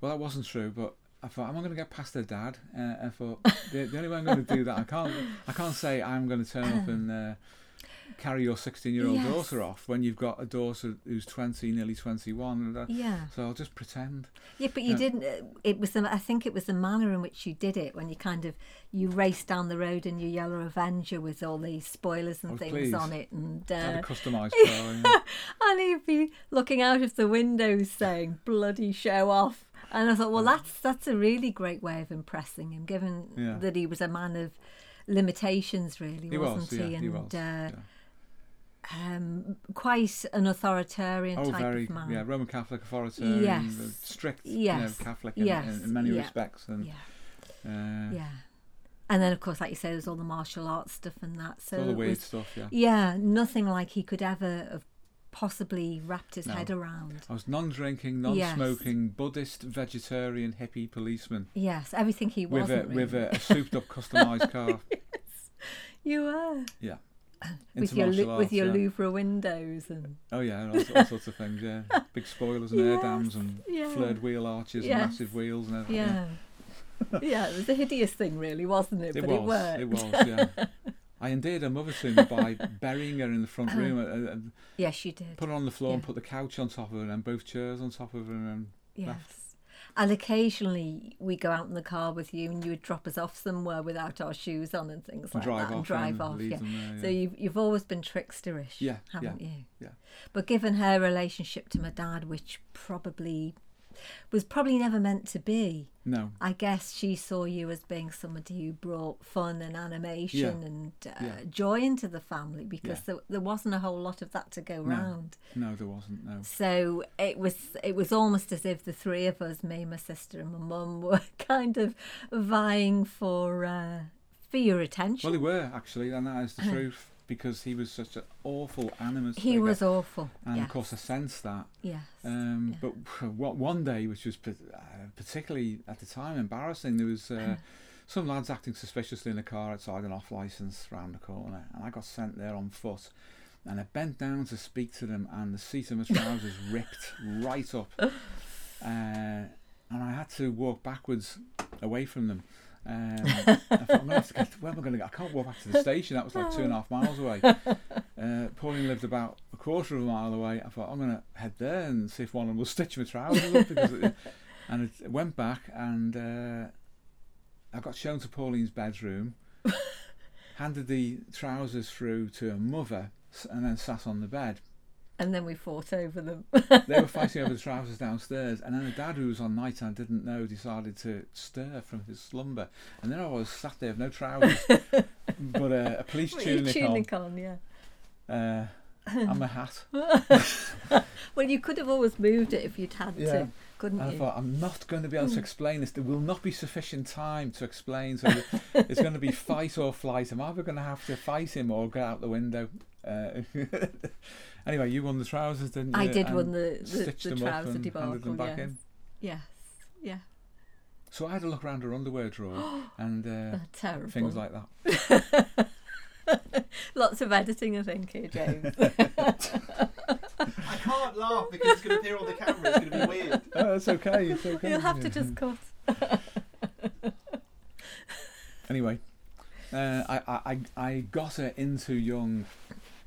Well, that wasn't true, but I thought I'm not going to get past her dad. Uh, I thought the, the only way I'm going to do that, I can't, I can't say I'm going to turn up and uh, carry your 16 year old Yes. daughter off when you've got a daughter who's 20, nearly 21. And, uh, Yeah, so I'll just pretend. yeah, but you didn't. uh, It was, the, I think, it was the manner in which you did it when you kind of you raced down the road in your yellow Avenger with all these spoilers and Oh, things please. on it, and uh, customised car. and he'd be looking out of the windows saying "bloody show off." And I thought, well, that's that's a really great way of impressing him, given Yeah. that he was a man of limitations, really, He wasn't was, yeah, he? he was. uh, yeah. Um, quite an authoritarian Oh, type very, of man. yeah, Roman Catholic authoritarian, Yes. strict, you know, Yes. Catholic in, Yes. in, in many Yeah. respects. And, yeah, uh, yeah. And then, of course, like you say, there's all the martial arts stuff and that. So all the weird was, stuff, yeah. yeah, nothing like he could ever have possibly wrapped his No. head around. I was non-drinking, non-smoking, Buddhist, vegetarian, hippie policeman Yes, everything he with a wasn't. with really. a, a souped-up, customised car. yes, You were Yeah, with your arts, with your yeah. Louvre windows and Oh yeah, and all, all sorts of things. Yeah, big spoilers and air dams and yeah. flared wheel arches Yes. and massive wheels and everything. yeah, yeah. It was a hideous thing, really, wasn't it? It but was. it worked. It was. Yeah. I endeared her mother to me by burying her in the front room and, and uh, uh, Yes, you did. put her on the floor and put the couch on top of her and both chairs on top of her and yes. left. And occasionally we go out in the car with you, and you would drop us off somewhere without our shoes on and things like drive that, and drive off. Yeah. there. So you've you've always been tricksterish, Yeah, haven't you? yeah. But given her relationship to my dad, which probably was probably never meant to be, no, I guess she saw you as being somebody who brought fun and animation and uh, Yeah. joy into the family because Yeah. there, there wasn't a whole lot of that to go No. round. no, there wasn't. No. So it was it was almost as if the three of us, me, my sister, and my mum, were kind of vying for uh, for your attention. Well, they were actually, and that is the truth because he was such an awful animus. he figure. was awful. and yes. of course I sensed that. yes. Um, Yeah. But what one day, which was uh, particularly at the time embarrassing, there was uh, some lads acting suspiciously in a car outside an off license round the corner, and I got sent there on foot. And I bent down to speak to them, and the seat of my trousers ripped right up, uh, and I had to walk backwards away from them. Um, I thought, I'm get, where am I going to go? I can't walk back to the station. That was like two and a half miles away. Uh, Pauline lived about a quarter of a mile away. I thought I'm going to head there and see if one of them will stitch my trousers up. Because it, and it went back and uh, I got shown to Pauline's bedroom, handed the trousers through to her mother, and then sat on the bed. And then we fought over them. They were fighting over the trousers downstairs, and then the dad, who was on night and didn't know, decided to stir from his slumber. And then I was sat there with no trousers, but uh, a police your tunic on. on, yeah. Uh, and my hat. Well, you could have always moved it if you'd had Yeah. to, couldn't And I thought, I'm not going to be able to explain this. There will not be sufficient time to explain. So it's going to be fight or flight. I'm either going to have to fight him or get out the window. Uh, anyway, you won the trousers, didn't you? I did And win the, the, stitched the them up trouser and debacle. handed them back yes. in. yes. Yeah. So I had a look around her underwear drawer and uh, terrible. things like that. Lots of editing, I think, here, James. I can't laugh because it's going to appear on the camera. It's going to be weird. Oh, it's okay. It's okay. You'll have to just cut. Anyway, uh, I, I, I I got her into Jung.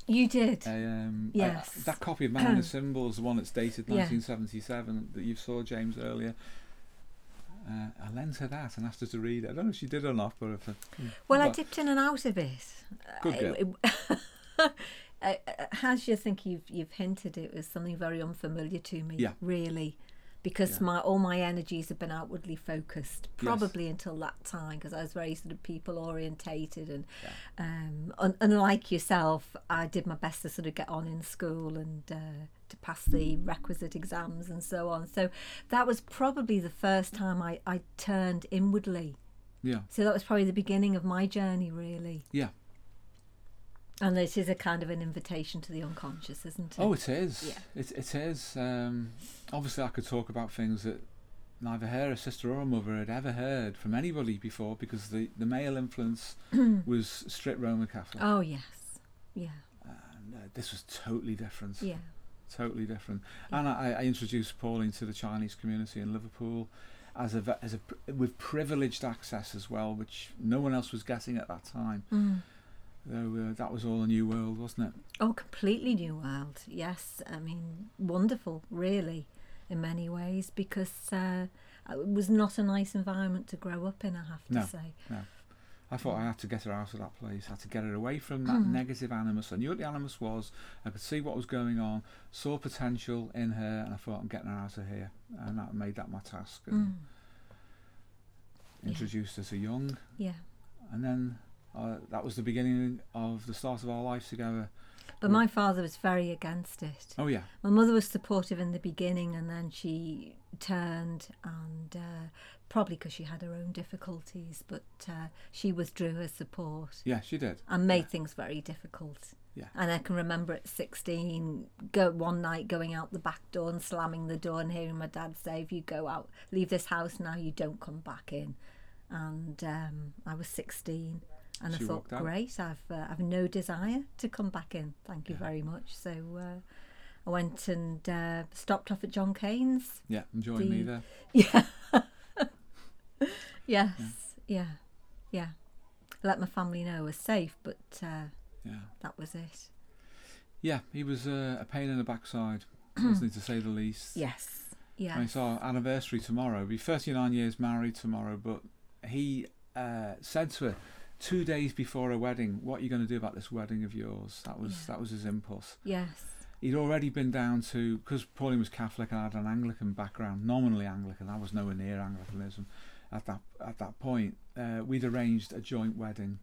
You did. Um, I- Yes. that copy of Man and His Symbols, the one that's dated Yeah. 1977 that you saw, James, earlier. Uh, I lent her that and asked her to read it. I don't know if she did or not, but if uh, well, I but- dipped in and out of it. Good girl. uh, uh, as you think you've you've hinted, it was something very unfamiliar to me. Yeah. Really, because Yeah. my all my energies have been outwardly focused, Yes. probably until that time, because I was very sort of people orientated, and Yeah. um, un- unlike yourself, I did my best to sort of get on in school and. Uh, to pass the requisite exams and so on. So that was probably the first time I, I turned inwardly. yeah, So that was probably the beginning of my journey, really. yeah. And this is a kind of an invitation to the unconscious, isn't it? Oh, it is. Yeah. It, it is. Um, obviously, I could talk about things that neither her, sister, or her mother had ever heard from anybody before because the, the male influence was strict Roman Catholic. Oh, yes. Yeah. And, uh, this was totally different. Yeah. totally different. And I, I introduced Pauline to the Chinese community in Liverpool as a as a with privileged access as well, which no one else was getting at that time. Mm. So uh, that was all a new world, wasn't it? Oh, completely new world. Yes. I mean, wonderful, really, in many ways, because uh, it was not a nice environment to grow up in, I have to No. say. I thought I had to get her out of that place. I had to get her away from that Mm. negative animus. I knew what the animus was. I could see what was going on. Saw potential in her, and I thought I'm getting her out of here. And that made that my task. Mm. Yeah. introduced her to Jung, Yeah. and then uh, that was the beginning of the start of our lives together. But my father was very against it. Oh yeah, My mother was supportive in the beginning, and then she turned, and uh, probably because she had her own difficulties, but uh, she withdrew her support yeah, she did. and made Yeah. things very difficult. Yeah. And I can remember at 16, go one night going out the back door and slamming the door and hearing my dad say, "If you go out, leave this house now, you don't come back in." And um, I was 16, and She I thought, "Great, I've uh, I've no desire to come back in. Thank you Yeah. very much." So. Uh, I went and uh, stopped off at John Cain's. Yeah, enjoying me there. Yeah. yes. Yeah. yeah. Let my family know I was safe, but uh, Yeah, that was it. yeah, he was uh, a pain in the backside, wasn't he, to say the least. Yes. Yeah. I mean, Yeah. it's our anniversary tomorrow. We'll be 39 years married tomorrow, but he uh, said to her two days before a wedding, "What are you going to do about this wedding of yours?" That was Yeah. that was his impulse. Yes. He'd already been down to because Pauline was Catholic and I had an Anglican background, nominally Anglican. I was nowhere near Anglicanism at that at that point. Uh, we'd arranged a joint wedding,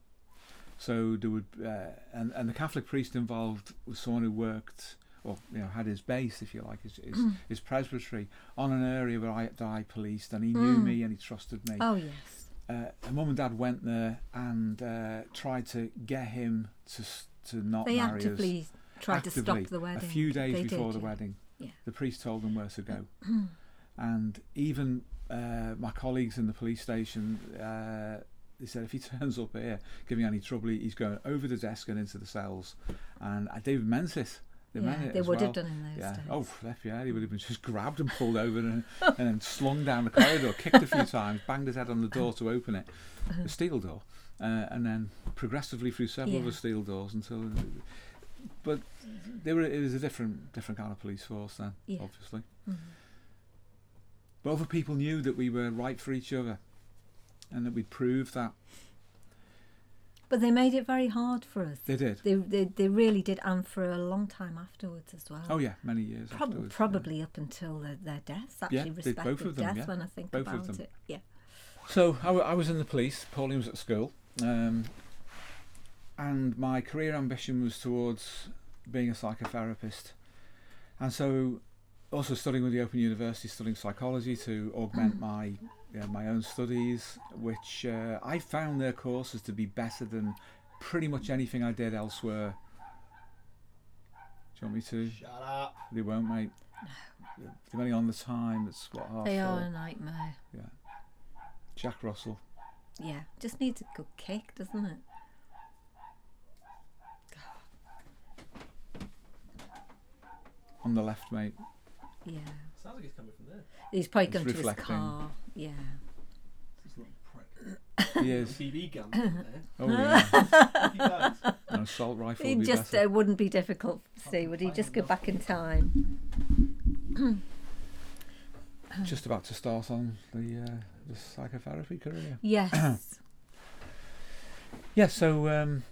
so there would uh, and and the Catholic priest involved was someone who worked or you know had his base, if you like, his his, his presbytery on an area where I, that I policed, and he knew Mm. me and he trusted me. Oh, yes. Uh, mum and dad went there and uh, tried to get him to to not They marry us actively tried to actively, stop the wedding. A few days They before did, the yeah. wedding, Yeah. the priest told them where to go. and even uh, my colleagues in the police station, uh, they said if he turns up here giving any trouble, he's going over the desk and into the cells. And uh, they Yeah, they would well. have done in those Yeah. days. Oh, flip, yeah. He would have been just grabbed and pulled over and, and then slung down the corridor, kicked a few times, banged his head on the door to open it, the steel door, uh, and then progressively through several Yeah. other steel doors until. But they were. It was a different, different kind of police force then, Yeah. obviously. Mhm. But other people knew that we were right for each other, and that we'd proved that But they made it very hard for us. they did. They, they, they really did, and for a long time afterwards as well. Oh yeah, many years. Prob- afterwards, yeah. probably up until their, their deaths. Actually, Yeah, respected both of them, death yeah. when I think Both of about them. it. Yeah. So I, w- I was in the police. Pauline was at school, um, and my career ambition was towards being a psychotherapist, and so also studying with the Open University, studying psychology to augment my you know, my own studies, which uh, I found their courses to be better than pretty much anything I did elsewhere. Do you want me to? Shut up. They won't, mate. No. Depending on the time, it's what half They four. are a nightmare. Yeah. Jack Russell. Yeah, just needs a good kick, doesn't it? On the left, mate. Yeah. Sounds like it's coming from there. He's probably It's to his reflecting. car. Yeah. This little prick. He is. BB gun there. Oh yeah. Fifty pounds. An assault rifle It would be just better. uh, wouldn't be difficult, to see, would he? Just go back in time. Just about to start on the uh, the psychotherapy career. Yes. Yeah, so um,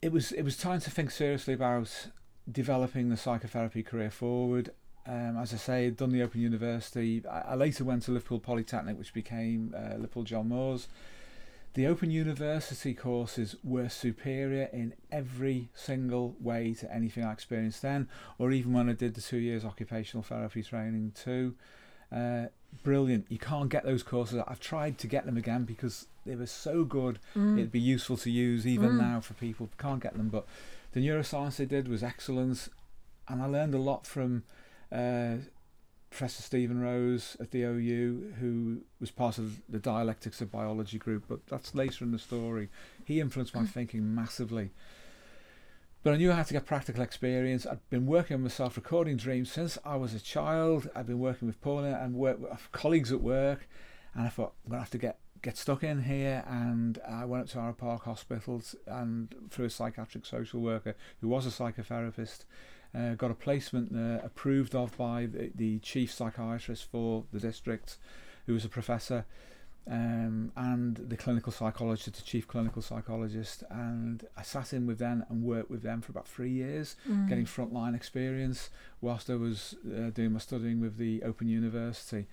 it was it was time to think seriously about developing the psychotherapy career forward. Um, as I say, done the Open University. I, I later went to Liverpool Polytechnic, which became uh, Liverpool John Moores. The Open University courses were superior in every single way to anything I experienced then, or even when I did the two years occupational therapy training too. Uh, brilliant. You can't get those courses. I've tried to get them again because they were so good. Mm. It'd be useful to use even Mm. now for people can't get them. But the neuroscience they did was excellent, and I learned a lot from uh, Professor Stephen Rose at the OU, who was part of the dialectics of biology group. But that's later in the story. He influenced my thinking massively. But I knew I had to get practical experience. I'd been working on myself recording dreams since I was a child. I'd been working with Paula and work with colleagues at work, and I thought I'm gonna have to get get stuck in here. And I went up to our Park Hospitals and through a psychiatric social worker who was a psychotherapist, uh, got a placement there approved of by the, the chief psychiatrist for the district, who was a professor um, and the clinical psychologist, the chief clinical psychologist, and I sat in with them and worked with them for about three years, Mm. getting frontline experience whilst I was uh, doing my studying with the Open University.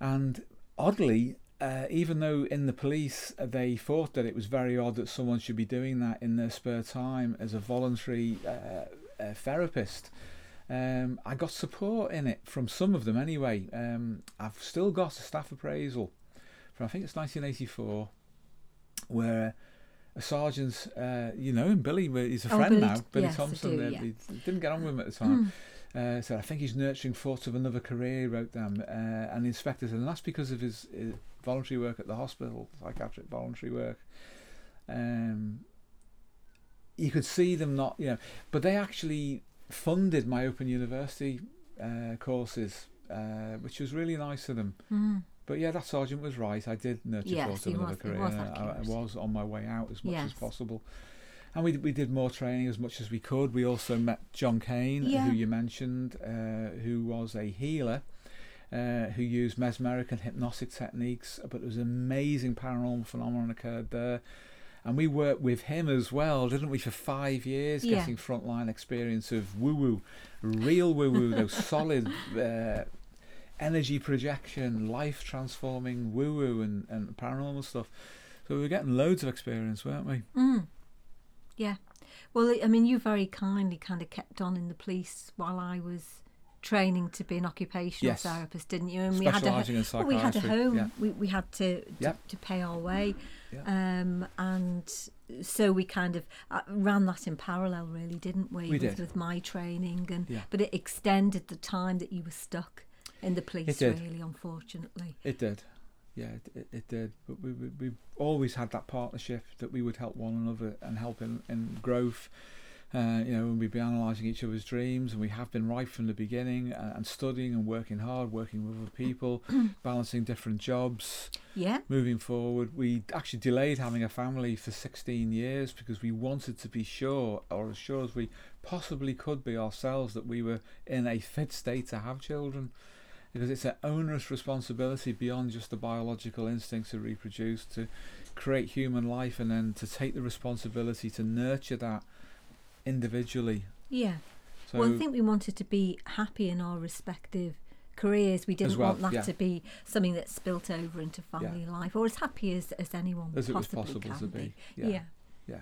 And oddly, uh, even though in the police uh, they thought that it was very odd that someone should be doing that in their spare time as a voluntary uh, uh, therapist, um, I got support in it from some of them anyway. Um, I've still got a staff appraisal from I think it's 1984, where a sergeant, uh, you know him, Billy, he's a Oh, friend Billy- now, Billy yes, Thompson. do, uh, yeah. didn't get on with him at the time. Mm. Uh, said, I think he's nurturing thoughts of another career, he wrote down. Uh, and the inspector said, and that's because of his, his voluntary work at the hospital, psychiatric voluntary work. Um, you could see them not, you know, but they actually funded my Open University uh, courses, uh, which was really nice of them. Mm. But yeah, that sergeant was right. I did nurture Yes, of another was- career. was I, I was on my way out as much as possible. And we, we did more training as much as we could. We also met John Kane, Yeah. who you mentioned, uh, who was a healer. Uh, who used mesmeric and hypnotic techniques, but there was an amazing paranormal phenomenon occurred there, and we worked with him as well, didn't we, for five years, Yeah. getting frontline experience of woo woo, real woo woo, those solid uh, energy projection, life transforming woo woo and, and paranormal stuff. So we were getting loads of experience, weren't we? Mm. Yeah. Well, I mean, you very kindly kind of kept on in the police while I was training to be an occupational Yes. therapist, didn't you? And we had a well, we had a home. Yeah. We we had to to, to pay our way, Yeah. um, and so we kind of uh, ran that in parallel, really, didn't we? We with, did. with my training, and Yeah. but it extended the time that you were stuck in the police. Really, unfortunately. It did. Yeah, it, it, it did. But we, we, we always had that partnership that we would help one another and help in, in growth. Uh, you know, we'd be analysing each other's dreams, and we have been right from the beginning, and, and studying and working hard, working with other people, balancing different jobs, Yeah. moving forward. We actually delayed having a family for 16 years because we wanted to be sure, or as sure as we possibly could be ourselves, that we were in a fit state to have children. Because it's an onerous responsibility beyond just the biological instinct to reproduce, to create human life, and then to take the responsibility to nurture that individually. Yeah. So, well, I think we wanted to be happy in our respective careers. We didn't well, want that yeah. to be something that spilt over into family life, or as happy as, as anyone as it was possibly possible can to be. Yeah. yeah.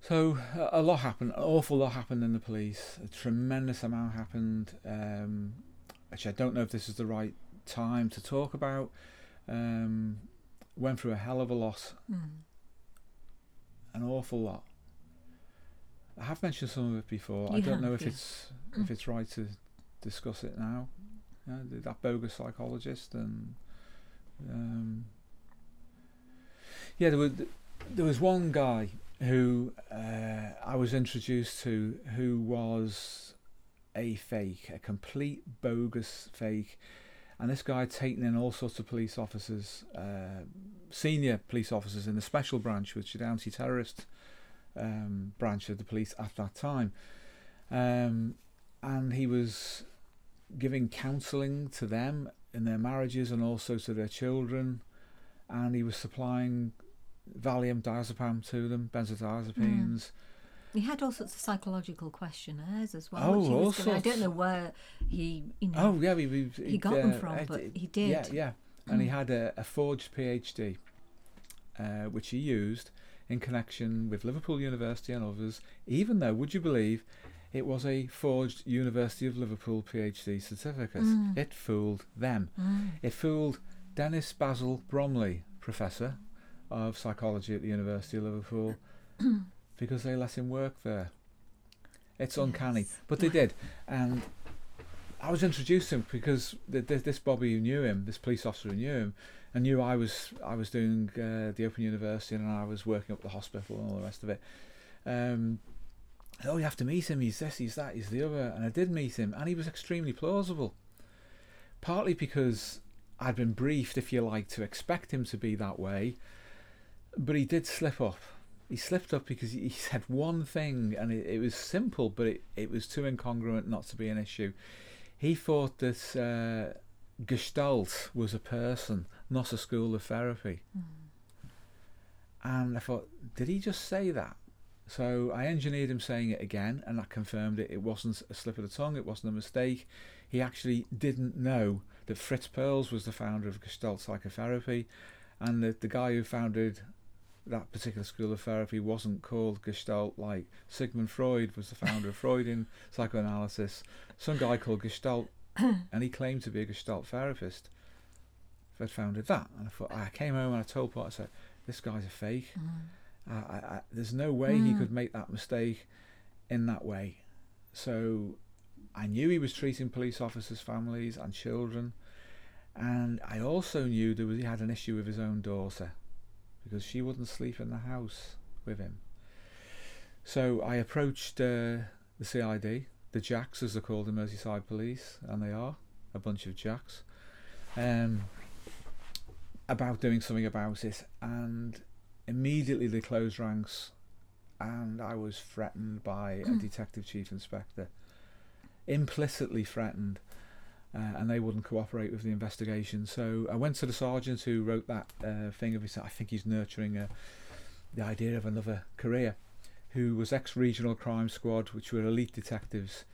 So a, a lot happened, an awful lot happened in the police. A tremendous amount happened, um, which I don't know if this is the right time to talk about. Um, went through a hell of a lot, Mm. an awful lot. I have mentioned some of it before. I don't know if it's if it's right to discuss it now. You know, that bogus psychologist and um, yeah, there was there was one guy who uh, I was introduced to who was a fake, a complete bogus fake. And this guy had taken in all sorts of police officers, uh, senior police officers in the special branch, which is the anti-terrorist um, branch of the police at that time. Um, and he was giving counselling to them in their marriages and also to their children. And he was supplying Valium, diazepam to them, benzodiazepines. He had all sorts of psychological questionnaires as well. Oh, which he all was gonna- I don't know where he, you know, Oh yeah, he, he, he got them uh, from, uh, but he did. Yeah, yeah, and he Mm. had a, a forged PhD, uh, which he used in connection with Liverpool University and others. Even though, would you believe, it was a forged University of Liverpool PhD certificate. Mm. It fooled them. Mm. It fooled Dennis Basil Bromley, professor of psychology at the University of Liverpool, because they let him work there. It's uncanny, but they did, and I was introduced to him because th- th- this Bobby who knew him, this police officer who knew him, and knew I was I was doing uh, the Open University and I was working up the hospital and all the rest of it. Um, oh, you have to meet him. He's this, he's that, he's the other, and I did meet him, and he was extremely plausible. Partly because I'd been briefed, if you like, to expect him to be that way, but he did slip up. He slipped up because he said one thing, and it, it was simple, but it, it was too incongruent not to be an issue. He thought that uh, Gestalt was a person, not a school of therapy. And I thought, did he just say that? So I engineered him saying it again, and that confirmed it. It wasn't a slip of the tongue, it wasn't a mistake. He actually didn't know that Fritz Perls was the founder of Gestalt psychotherapy, and that the guy who founded that particular school of therapy wasn't called Gestalt like Sigmund Freud was the founder of Freudian psychoanalysis. Some guy called Gestalt, and he claimed to be a Gestalt therapist. Had founded that, and I thought I came home and I told Paul, I said, "This guy's a fake. I, I, I, there's no way he Mm. could make that mistake in that way." So I knew he was treating police officers' families and children, and I also knew there was he had an issue with his own daughter because she wouldn't sleep in the house with him. So I approached uh, the CID, the Jacks as they're called in Merseyside Police, and they are a bunch of Jacks, um, about doing something about it, and immediately they closed ranks, and I was threatened by a detective chief inspector, implicitly threatened. Uh, and they wouldn't cooperate with the investigation. So I went to the sergeant who wrote that uh, thing of his. I think he's nurturing a, the idea of another career, who was ex-regional crime squad, which were elite detectives.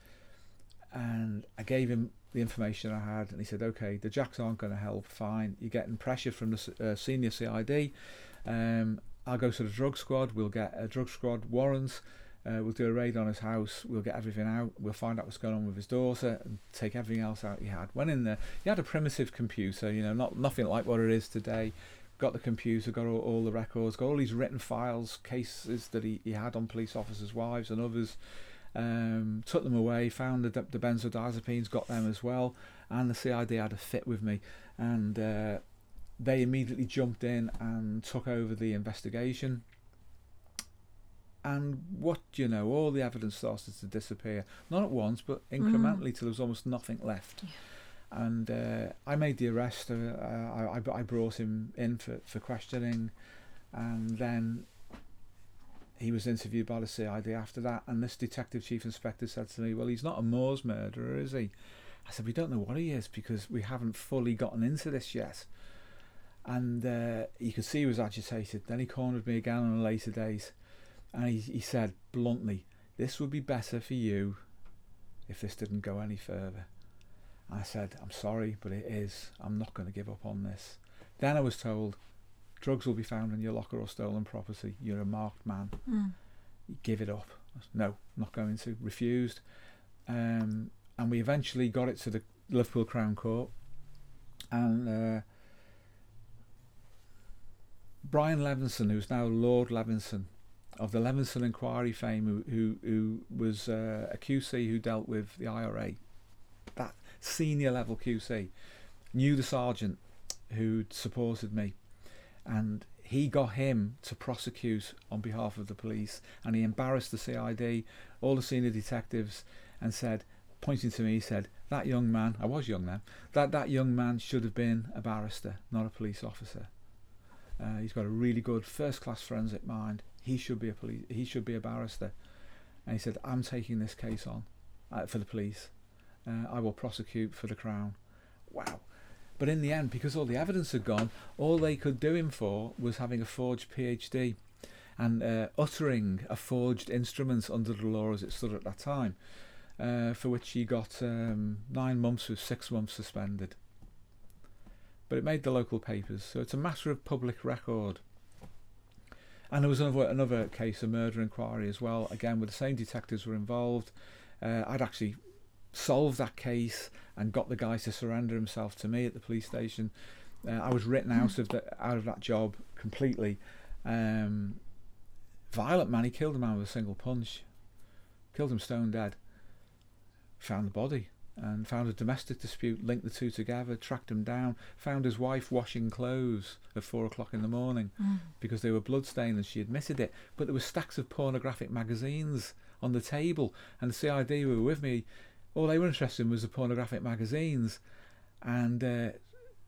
And I gave him the information I had, and he said, "Okay, the jacks aren't going to help. Fine, you're getting pressure from the uh, senior CID. Um, I'll go to the drug squad. We'll get a drug squad warrant. Uh, we'll do a raid on his house. We'll get everything out. We'll find out what's going on with his daughter and take everything else out he had. Went in there. He had a primitive computer, you know, not nothing like what it is today. Got the computer, got all, all the records, got all these written files, cases that he, he had on police officers' wives and others. Um, took them away, found the, the benzodiazepines, got them as well, and the CID had a fit with me, and uh, they immediately jumped in and took over the investigation. And what do you know, all the evidence started to disappear. Not at once, but incrementally till there was almost nothing left. And uh, I made the arrest. Uh, I, I, I brought him in for, for questioning, and then he was interviewed by the CID after that. And this detective chief inspector said to me, "Well, he's not a Moors murderer, is he?" I said, "We don't know what he is because we haven't fully gotten into this yet." And uh, you could see he was agitated. Then he cornered me again on later days, and he, he said bluntly, "This would be better for you if this didn't go any further." I said, "I'm sorry, but it is. I'm not going to give up on this." Then I was told, "Drugs will be found in your locker or stolen property. You're a marked man." Mm. give it up. No, not going to. Refused. Um, and we eventually got it to the Liverpool Crown Court. And uh, Brian Leveson, who's now Lord Leveson of the Leveson Inquiry fame, who who, who was uh, a QC who dealt with the IRA, that senior level QC, knew the sergeant who'd supported me, and he got him to prosecute on behalf of the police, and he embarrassed the CID, all the senior detectives, and said, pointing to me, he said, "That young man, I was young then, that that young man should have been a barrister, not a police officer." Uh, he's got a really good first-class forensic mind. He should be a police. He should be a barrister. And he said, "I'm taking this case on uh, for the police. Uh, I will prosecute for the crown." Wow. But in the end, because all the evidence had gone, all they could do him for was having a forged PhD and uh, uttering a forged instrument under the law as it stood at that time, uh, for which he got um, nine months with six months suspended but it made the local papers, so it's a matter of public record. And there was another another case, a murder inquiry as well. Again, where the same detectives were involved. Uh, I'd actually solved that case and got the guy to surrender himself to me at the police station. Uh, I was written out of the out of that job completely. Um, violent man, he killed a man with a single punch, killed him stone dead. Found the body and found a domestic dispute, linked the two together, tracked him down, found his wife washing clothes at four o'clock in the morning Mm. because they were bloodstained and she admitted it. But there were stacks of pornographic magazines on the table, and the CID were with me, all they were interested in was the pornographic magazines, and uh,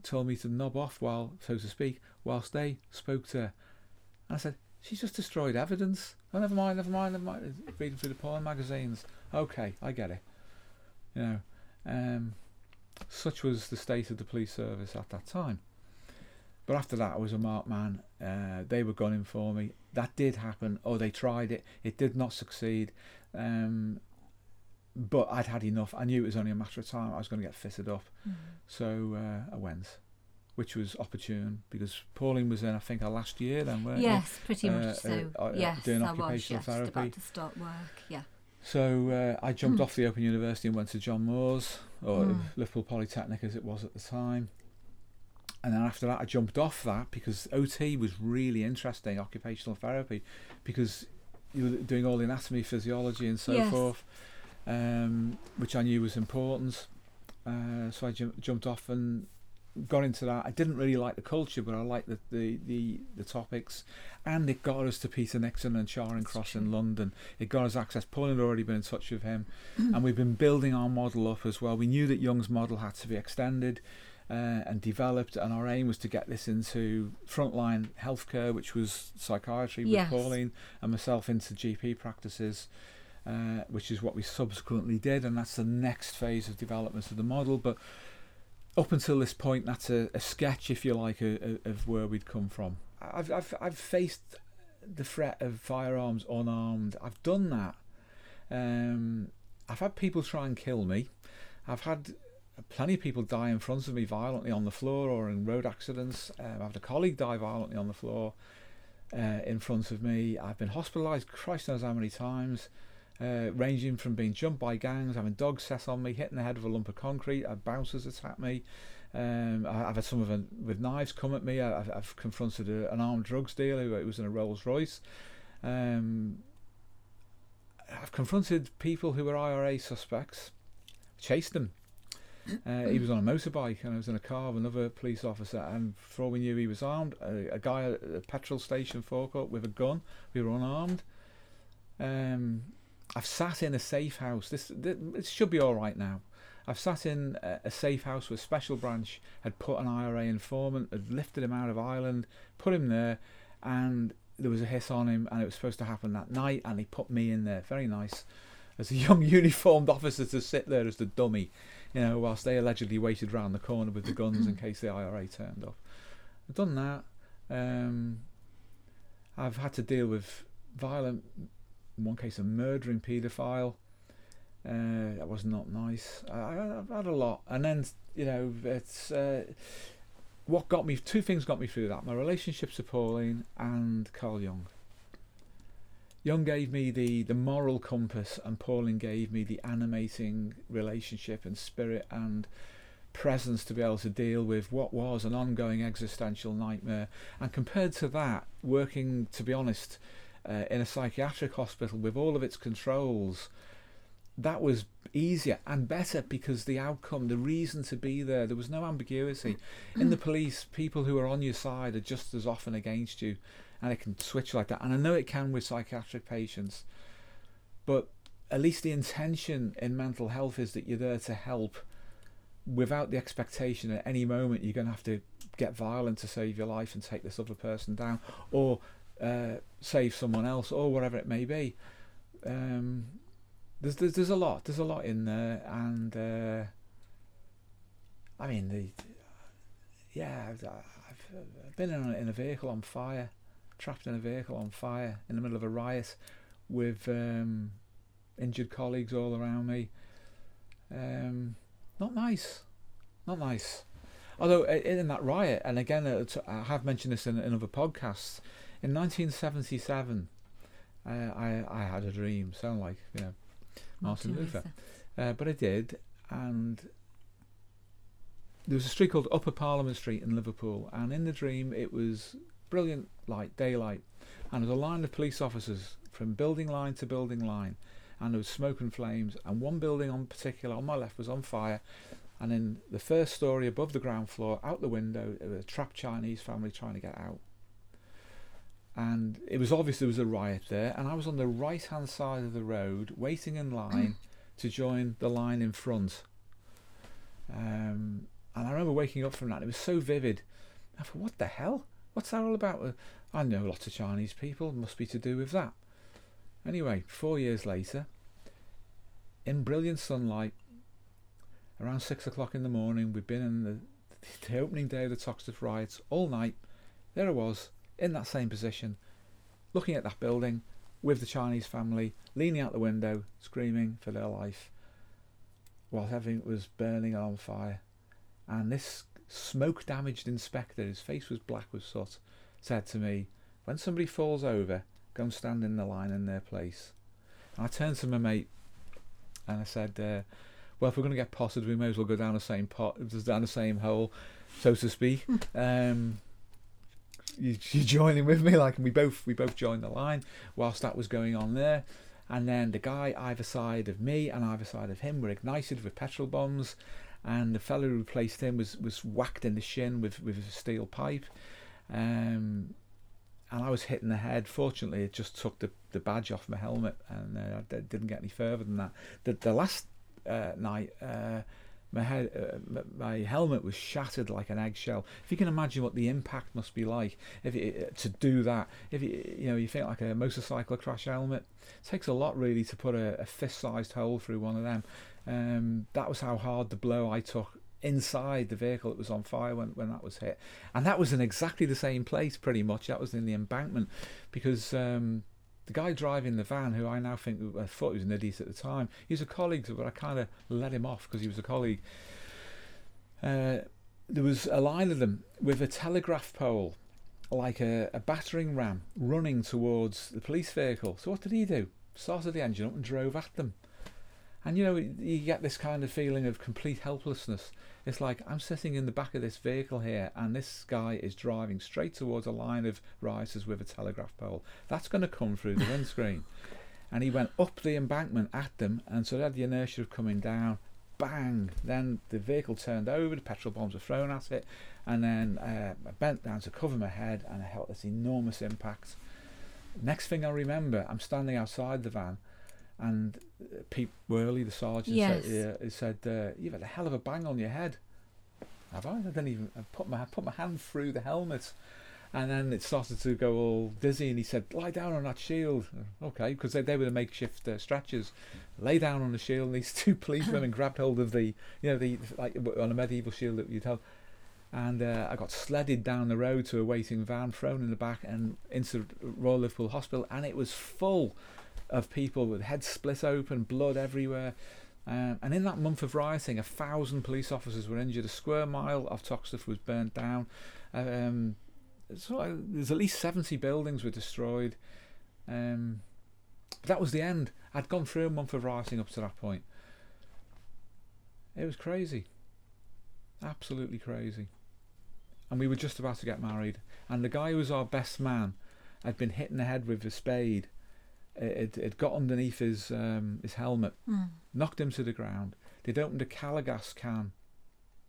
told me to knob off while, so to speak, whilst they spoke to her. And I said, she's just destroyed evidence. Oh, never mind, never mind, never mind. Reading through the porn magazines. Okay, I get it. You know, um, such was the state of the police service at that time. But after that, I was a marked man. Uh, they were gunning for me. That did happen. Oh, they tried it. It did not succeed. Um, but I'd had enough. I knew it was only a matter of time. I was going to get fitted up. Mm. So uh, I went, which was opportune because Pauline was in, I think, her last year then, weren't you? Yes, pretty Uh, much uh, so. uh, yes, doing I was occupational yes, therapy. About to start work. Yeah. So uh, I jumped Mm. off the Open University and went to John Moores, or Mm. Liverpool Polytechnic as it was at the time. And then after that, I jumped off that because OT was really interesting, occupational therapy, because you were doing all the anatomy, physiology, and so Yes. forth, um, which I knew was important. Uh, so I jum- jumped off and got into that. I didn't really like the culture, but I liked the, the, the, the topics. And it got us to Peter Nixon and Charing Cross in London. It got us access. Paul had already been in touch with him, Mm. and we've been building our model up as well. We knew that Jung's model had to be extended uh, and developed, and our aim was to get this into frontline healthcare, which was psychiatry with Yes. Pauline, and myself into GP practices. Uh, which is what we subsequently did, and that's the next phase of development of the model. But up until this point, that's a, a sketch, if you like, of, of where we'd come from. I've, I've, I've faced the threat of firearms unarmed. I've done that. Um, I've had people try and kill me. I've had plenty of people die in front of me violently on the floor or in road accidents. Um, I've had a colleague die violently on the floor uh, in front of me. I've been hospitalised, Christ knows how many times. Uh, ranging from being jumped by gangs, having dogs set on me, hitting the head of a lump of concrete, bouncers attack me. Um, I, I've had some of them with knives come at me. I've, I've confronted a, an armed drugs dealer who was in a Rolls Royce. Um, I've confronted people who were IRA suspects, chased them. Uh, he was on a motorbike and I was in a car with another police officer, and for all we knew, he was armed. A, a guy at a petrol station forecourt with a gun. We were unarmed. Um, I've sat in a safe house. This, this it should be all right now. I've sat in a, a safe house where Special Branch had put an IRA informant, had lifted him out of Ireland, put him there, and there was a hiss on him, and it was supposed to happen that night, and he put me in there. Very nice. As a young uniformed officer to sit there as the dummy, you know, whilst they allegedly waited round the corner with the guns in case the IRA turned up. I've done that. Um, I've had to deal with violent, in one case, a murdering paedophile. Uh, that was not nice. I, I've had a lot, and then you know, it's uh, what got me. Two things got me through that: my relationships to Pauline and Carl Jung. Jung gave me the, the moral compass, and Pauline gave me the animating relationship and spirit and presence to be able to deal with what was an ongoing existential nightmare. And compared to that, working, to be honest, uh, in a psychiatric hospital with all of its controls, that was easier and better because the outcome, the reason to be there, there was no ambiguity. In the police, people who are on your side are just as often against you, and it can switch like that. And I know it can with psychiatric patients, but at least the intention in mental health is that you're there to help without the expectation at any moment you're going to have to get violent to save your life and take this other person down or uh, save someone else or whatever it may be. Um, there's, there's there's a lot there's a lot in there and uh, I mean the yeah I've, I've been in a, in a vehicle on fire trapped in a vehicle on fire in the middle of a riot with um, injured colleagues all around me um, not nice not nice although in that riot and again uh, I have mentioned this in, in other podcasts in 1977 uh, I, I had a dream sound like you know Martin Luther. Uh, but I did, and there was a street called Upper Parliament Street in Liverpool, and in the dream it was brilliant light, daylight, and there was a line of police officers from building line to building line, and there was smoke and flames, and one building in particular on my left was on fire, and in the first story above the ground floor, out the window, there was a trapped Chinese family trying to get out and it was obvious there was a riot there and I was on the right hand side of the road waiting in line to join the line in front. Um, and I remember waking up from that it was so vivid. I thought what the hell? What's that all about? Uh, I know lots of Chinese people must be to do with that. Anyway four years later in brilliant sunlight around six o'clock in the morning we'd been in the, the opening day of the Toxteth riots all night. There I was in that same position, looking at that building with the Chinese family, leaning out the window, screaming for their life, while everything was burning on fire. And this smoke damaged inspector, his face was black with soot, said to me, When somebody falls over, go and stand in the line in their place. And I turned to my mate and I said, uh, Well, if we're going to get potted, we may as well go down the same pot, down the same hole, so to speak. um, you, you joining with me like and we both we both joined the line whilst that was going on there and then the guy either side of me and either side of him were ignited with petrol bombs and the fellow who replaced him was was whacked in the shin with with a steel pipe um, and I was hit in the head. Fortunately, it just took the, the badge off my helmet, and uh, I didn't get any further than that. The, the last uh, night, uh, my head, uh, my helmet was shattered like an eggshell. If you can imagine what the impact must be like, if it, to do that, if you, you know you think like a motorcycle crash helmet, it takes a lot really to put a, a fist-sized hole through one of them. Um, that was how hard the blow I took inside the vehicle that was on fire when, when that was hit, and that was in exactly the same place pretty much. That was in the embankment, because. Um, the guy driving the van, who I now think I thought he was an idiot at the time, he was a colleague, but I kind of let him off because he was a colleague. Uh, there was a line of them with a telegraph pole, like a, a battering ram, running towards the police vehicle. So what did he do? Started the engine up and drove at them. And you know, you get this kind of feeling of complete helplessness. It's like I'm sitting in the back of this vehicle here, and this guy is driving straight towards a line of rioters with a telegraph pole. That's going to come through the windscreen. and he went up the embankment at them, and so they had the inertia of coming down. Bang! Then the vehicle turned over, the petrol bombs were thrown at it, and then uh, I bent down to cover my head, and I felt this enormous impact. Next thing I remember, I'm standing outside the van, and Pete Worley, the sergeant, yes. said, uh, said uh, "You've had a hell of a bang on your head." Have I? I didn't even I put my put my hand through the helmet, and then it started to go all dizzy. And he said, "Lie down on that shield." Okay, because they, they were the makeshift uh, stretchers. Lay down on the shield. And these two policemen grabbed hold of the you know the like on a medieval shield that you'd have. And uh, I got sledded down the road to a waiting van, thrown in the back, and into Royal Liverpool Hospital, and it was full of people with heads split open, blood everywhere. Um, and in that month of rioting, a thousand police officers were injured. A square mile of Toxteth was burnt down. Um, so uh, there's at least 70 buildings were destroyed. Um, that was the end. I'd gone through a month of rioting up to that point. It was crazy. Absolutely crazy. And we were just about to get married. And the guy who was our best man had been hit in the head with a spade. It, it, got underneath his um, his helmet, Mm. knocked him to the ground. They'd opened a Calor Gas can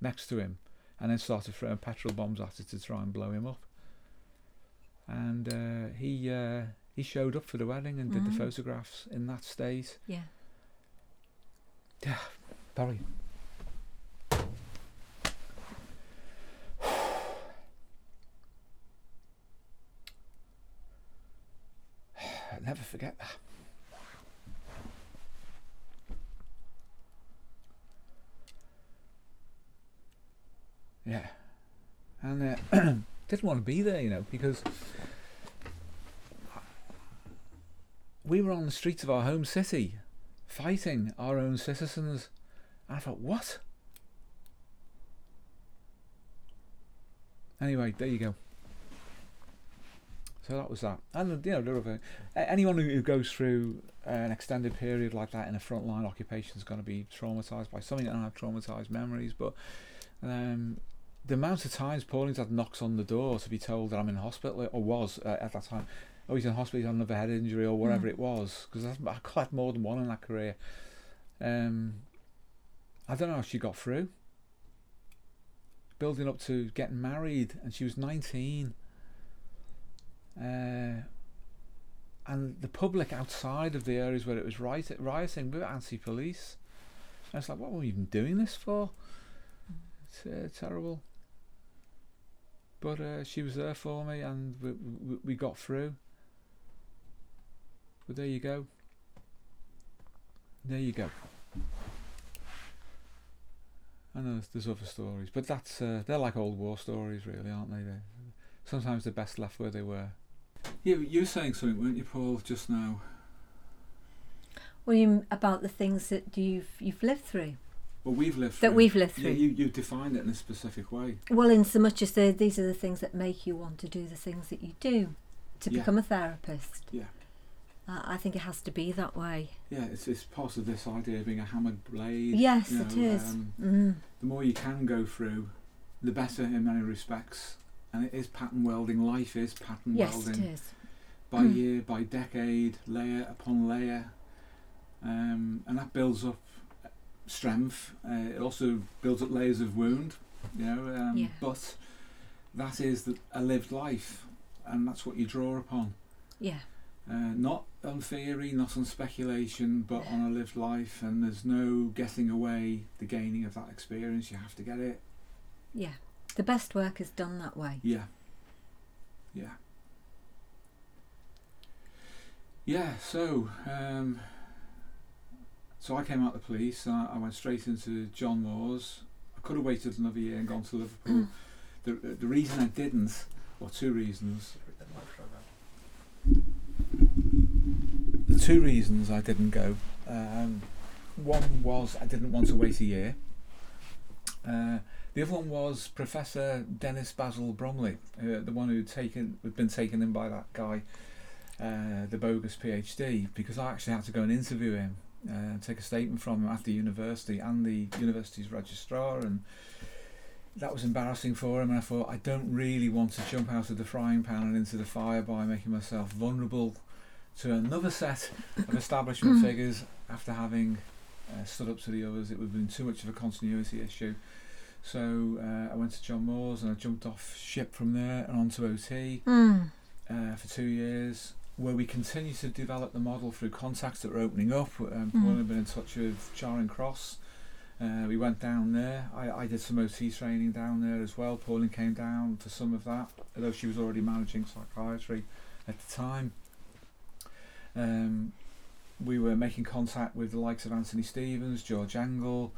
next to him and then started throwing petrol bombs at it to try and blow him up. And uh, he uh, he showed up for the wedding and did the Mhm. photographs in that state. Yeah. Yeah. Barry. I'll never forget that. Yeah. And uh, didn't want to be there, you know, because we were on the streets of our home city fighting our own citizens. And I thought, what? Anyway, there you go. So that was that. And, you know, there were- a- anyone who who goes through an extended period like that in a frontline occupation is going to be traumatised by something. I don't have traumatised memories, but um, the amount of times Pauline's had knocks on the door to be told that I'm in hospital, or was uh, at that time, oh, he's in hospital, he's had another head injury, or whatever Mm. it was, because I've had more than one in that career. Um, I don't know how she got through. Building up to getting married, and she was 19. Uh, and the public outside of the areas where it was riot- rioting were anti-police. And it's like, what were we even doing this for? It's uh, terrible. But uh, she was there for me, and we, we, we got through. But there you go. There you go. I know there's, there's other stories, but that's uh, they're like old war stories, really, aren't they? They're sometimes they're best left where they were. Yeah, you were saying something, weren't you, Paul, just now? Well, you about the things that you've you've lived through, Well, we've lived that through- we've lived through. Yeah, you, you defined it in a specific way. Well, in so much as the, these are the things that make you want to do the things that you do to Yeah. become a therapist. Yeah. Uh, I think it has to be that way. Yeah, it's, it's part of this idea of being a hammered blade. Yes, you know, is. Um, Mm. the more you can go through, the better in many respects. And it is pattern welding. Life is pattern Yes, welding. it is. by Mm. year, by decade, layer upon layer, um, and that builds up strength. Uh, it also builds up layers of wound, you know. Um, Yeah. But that is the, a lived life, and that's what you draw upon. Yeah. Uh, not on theory, not on speculation, but on a lived life, and there's no getting away the gaining of that experience. You have to get it. Yeah. The best work is done that way. Yeah. Yeah. Yeah, so um, so I came out of the police and I, I went straight into John Moores. I could have waited another year and gone to Liverpool. the the reason I didn't, or two reasons. The two reasons I didn't go. Um, one was I didn't want to wait a year. Uh, the other one was Professor Dennis Basil Bromley, uh, the one who'd taken, had been taken in by that guy, uh, the bogus PhD, because I actually had to go and interview him, uh, take a statement from him at the university and the university's registrar, and that was embarrassing for him. And I thought, I don't really want to jump out of the frying pan and into the fire by making myself vulnerable to another set of establishment figures after having uh, stood up to the others. It would have been too much of a continuity issue. So uh, I went to John Moores and I jumped off ship from there and onto OT Mm. uh, for two years, where we continued to develop the model through contacts that were opening up. Um. Paul had been in touch with Charing Cross. Uh, we went down there. I, I did some OT training down there as well. Pauline came down for some of that, although she was already managing psychiatry at the time. Um, we were making contact with the likes of Anthony Stevens, George Engel,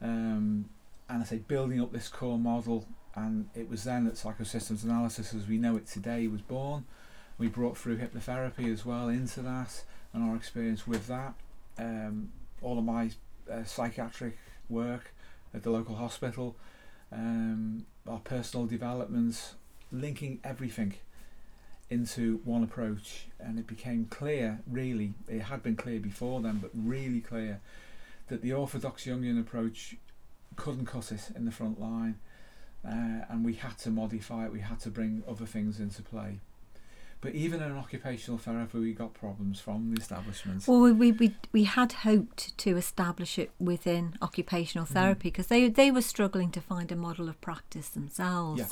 um, and I say building up this core model. And it was then that psychosystems analysis, as we know it today, was born. We brought through hypnotherapy as well into that, and our experience with that. Um, all of my uh, psychiatric work at the local hospital, um, our personal developments, linking everything into one approach, and it became clear, really, it had been clear before then, but really clear, that the orthodox Jungian approach couldn't cut it in the front line, uh, and we had to modify it. We had to bring other things into play. But even in occupational therapy, we got problems from the establishment. Well, we, we, we, we had hoped to establish it within occupational Mm. therapy because they, they were struggling to find a model of practice themselves. Yeah.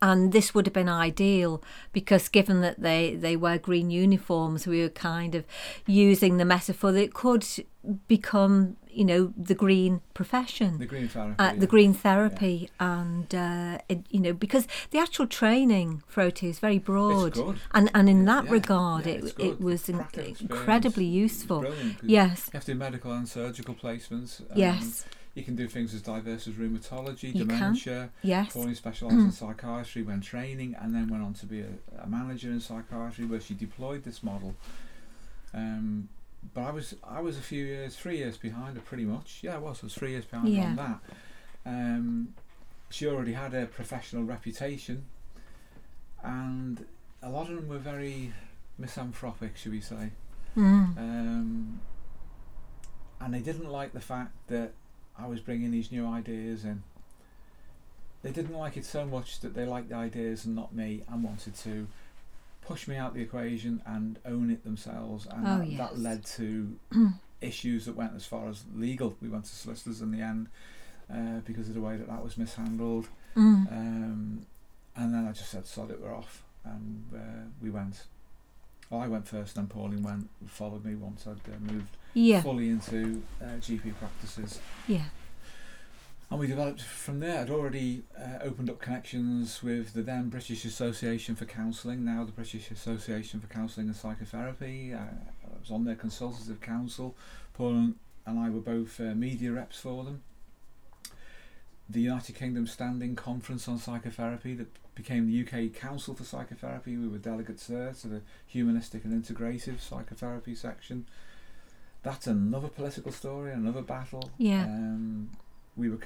And this would have been ideal because, given that they, they wear green uniforms, we were kind of using the metaphor that it could become, you know, the green profession. the green therapy. uh, the green therapy and uh, it, you know because the actual training for OT is very broad and and in Yeah, that yeah, regard yeah, it it was in- incredibly useful yes You have to do medical and surgical placements. um, yes You can do things as diverse as rheumatology, You can. dementia. yes Pauline specialised in psychiatry when training, and then went on to be a, a manager in psychiatry, where she deployed this model. Um, but I was I was a few years, three years behind her, pretty much. Yeah, I was. I was three years behind her Yeah. on that. Um, she already had a professional reputation, and a lot of them were very misanthropic, should we say? mm. Um, and they didn't like the fact that I was bringing these new ideas in. They didn't like it so much that they liked the ideas and not me and wanted to push me out the equation and own it themselves. And Oh, that, yes. that led to issues that went as far as legal. We went to solicitors in the end uh, because of the way that that was mishandled. Mm. Um, and then I just said, sod it, we're off. And uh, we went. Well, I went first, and Pauline went, followed me once I'd uh, moved yeah fully into uh, GP practices. yeah And we developed from there. I'd already uh, opened up connections with the then British Association for Counselling, now the British Association for Counselling and Psychotherapy. Uh, I was on their consultative council. Paul and I were both uh, media reps for them. The United Kingdom Standing Conference on Psychotherapy that became the UK Council for Psychotherapy. We were delegates there to the Humanistic and Integrative Psychotherapy section. That's another political story, another battle. Yeah. Um, we were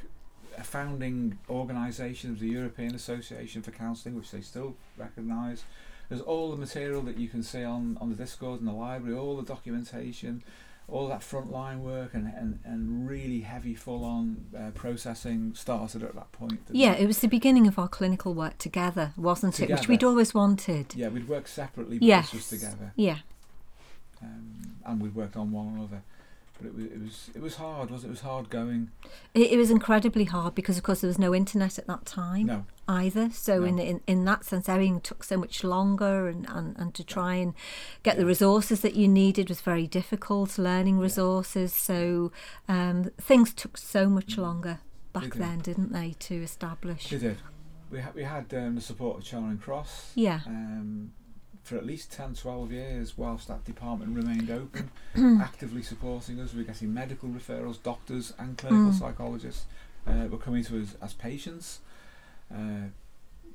a founding organisation of the European Association for Counselling, which they still recognise. There's all the material that you can see on, on the Discord in the library, all the documentation, all that frontline work, and, and, and really heavy, full on uh, processing started at that point. yeah it? it was the beginning of our clinical work together wasn't it which we'd always wanted Yeah, we'd worked separately, but yes this was together, yeah um, and we'd worked on one another. But it was it was it was hard, was it? It was hard going. it, it was incredibly hard because of course there was no internet at that time No, either. So No. in, in in that sense, everything took so much longer, and, and, and to try and get the resources that you needed was very difficult. Learning resources, so um, things took so much longer back did. then, didn't they, to establish? we did. We had we had um, the support of Charing Cross. Yeah, um, for at least 10, 12 years whilst that department remained open, actively supporting us. We were getting medical referrals, doctors and clinical Mm. psychologists uh, were coming to us as patients. Uh,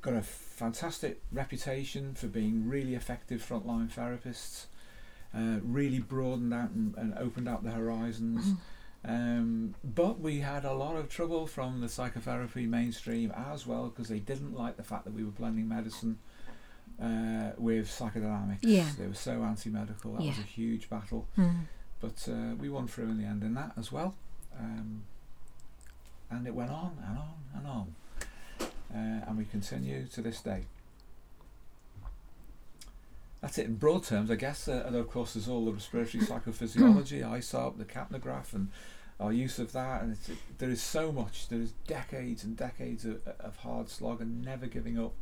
got a fantastic reputation for being really effective frontline therapists. Uh, really broadened out and, and opened up the horizons. Um, but we had a lot of trouble from the psychotherapy mainstream as well because they didn't like the fact that we were blending medicine uh, with psychodynamics. Yeah. They were so anti-medical. That was a huge battle, Mm. but uh, we won through in the end in that as well. Um, and it went on and on and on, uh, and we continue to this day. That's it in broad terms, I guess. Uh, and of course, there's all the respiratory psychophysiology, ISOP, the capnograph, and our use of that. And it's, there is so much. There is decades and decades of, of hard slog and never giving up,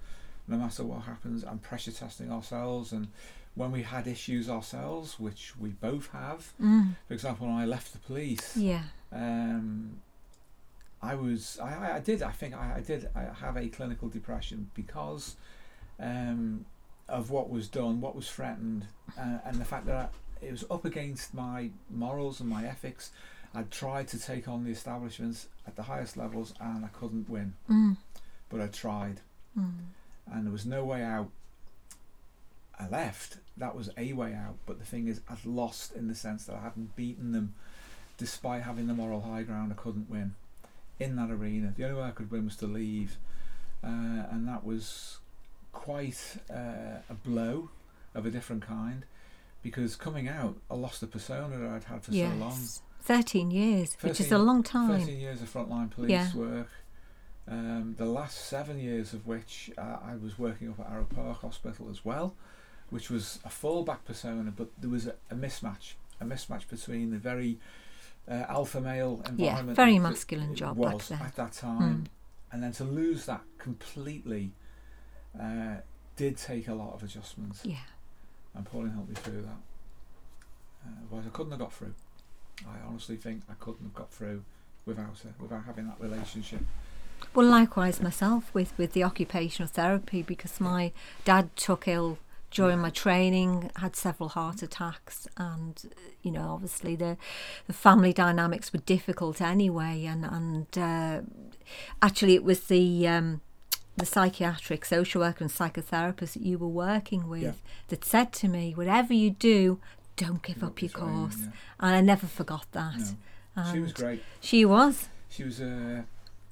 no matter what happens, and pressure testing ourselves. And when we had issues ourselves, which we both have, Mm. for example, when I left the police, Yeah, um, I was I, I- did I think I, I did I have a clinical depression because um, of what was done, what was threatened, uh, and the fact that I, it was up against my morals and my ethics. I'd tried to take on the establishments at the highest levels and I couldn't win, mm. but I tried, Mm. And there was no way out. I left. That was a way out, but the thing is, I'd lost in the sense that I hadn't beaten them, despite having the moral high ground. I couldn't win in that arena. The only way I could win was to leave, uh, and that was quite uh, a blow of a different kind because coming out, I lost the persona that I'd had for so long. yes. 13 years, which is a 13 long time. 13 years of frontline police Yeah. work. Um, the last seven years of which uh, I was working up at Arrowe Park Hospital as well, which was a fallback persona, but there was a, a mismatch, a mismatch between the very uh, alpha male environment. very masculine job was at that time, Mm. and then to lose that completely uh, did take a lot of adjustments. Yeah. And Pauline helped me through that. Uh, otherwise, I couldn't have got through. I honestly think I couldn't have got through without her, without having that relationship. Well, likewise myself with, with the occupational therapy because my dad took ill during my training, had several heart attacks, and you know, obviously the the family dynamics were difficult anyway. And and uh, actually, it was the um, the psychiatric social worker and psychotherapist that you were working with Yeah. that said to me, "Whatever you do, don't give up your the training, course." yeah. And I never forgot that. No. She was great. She was, She was a,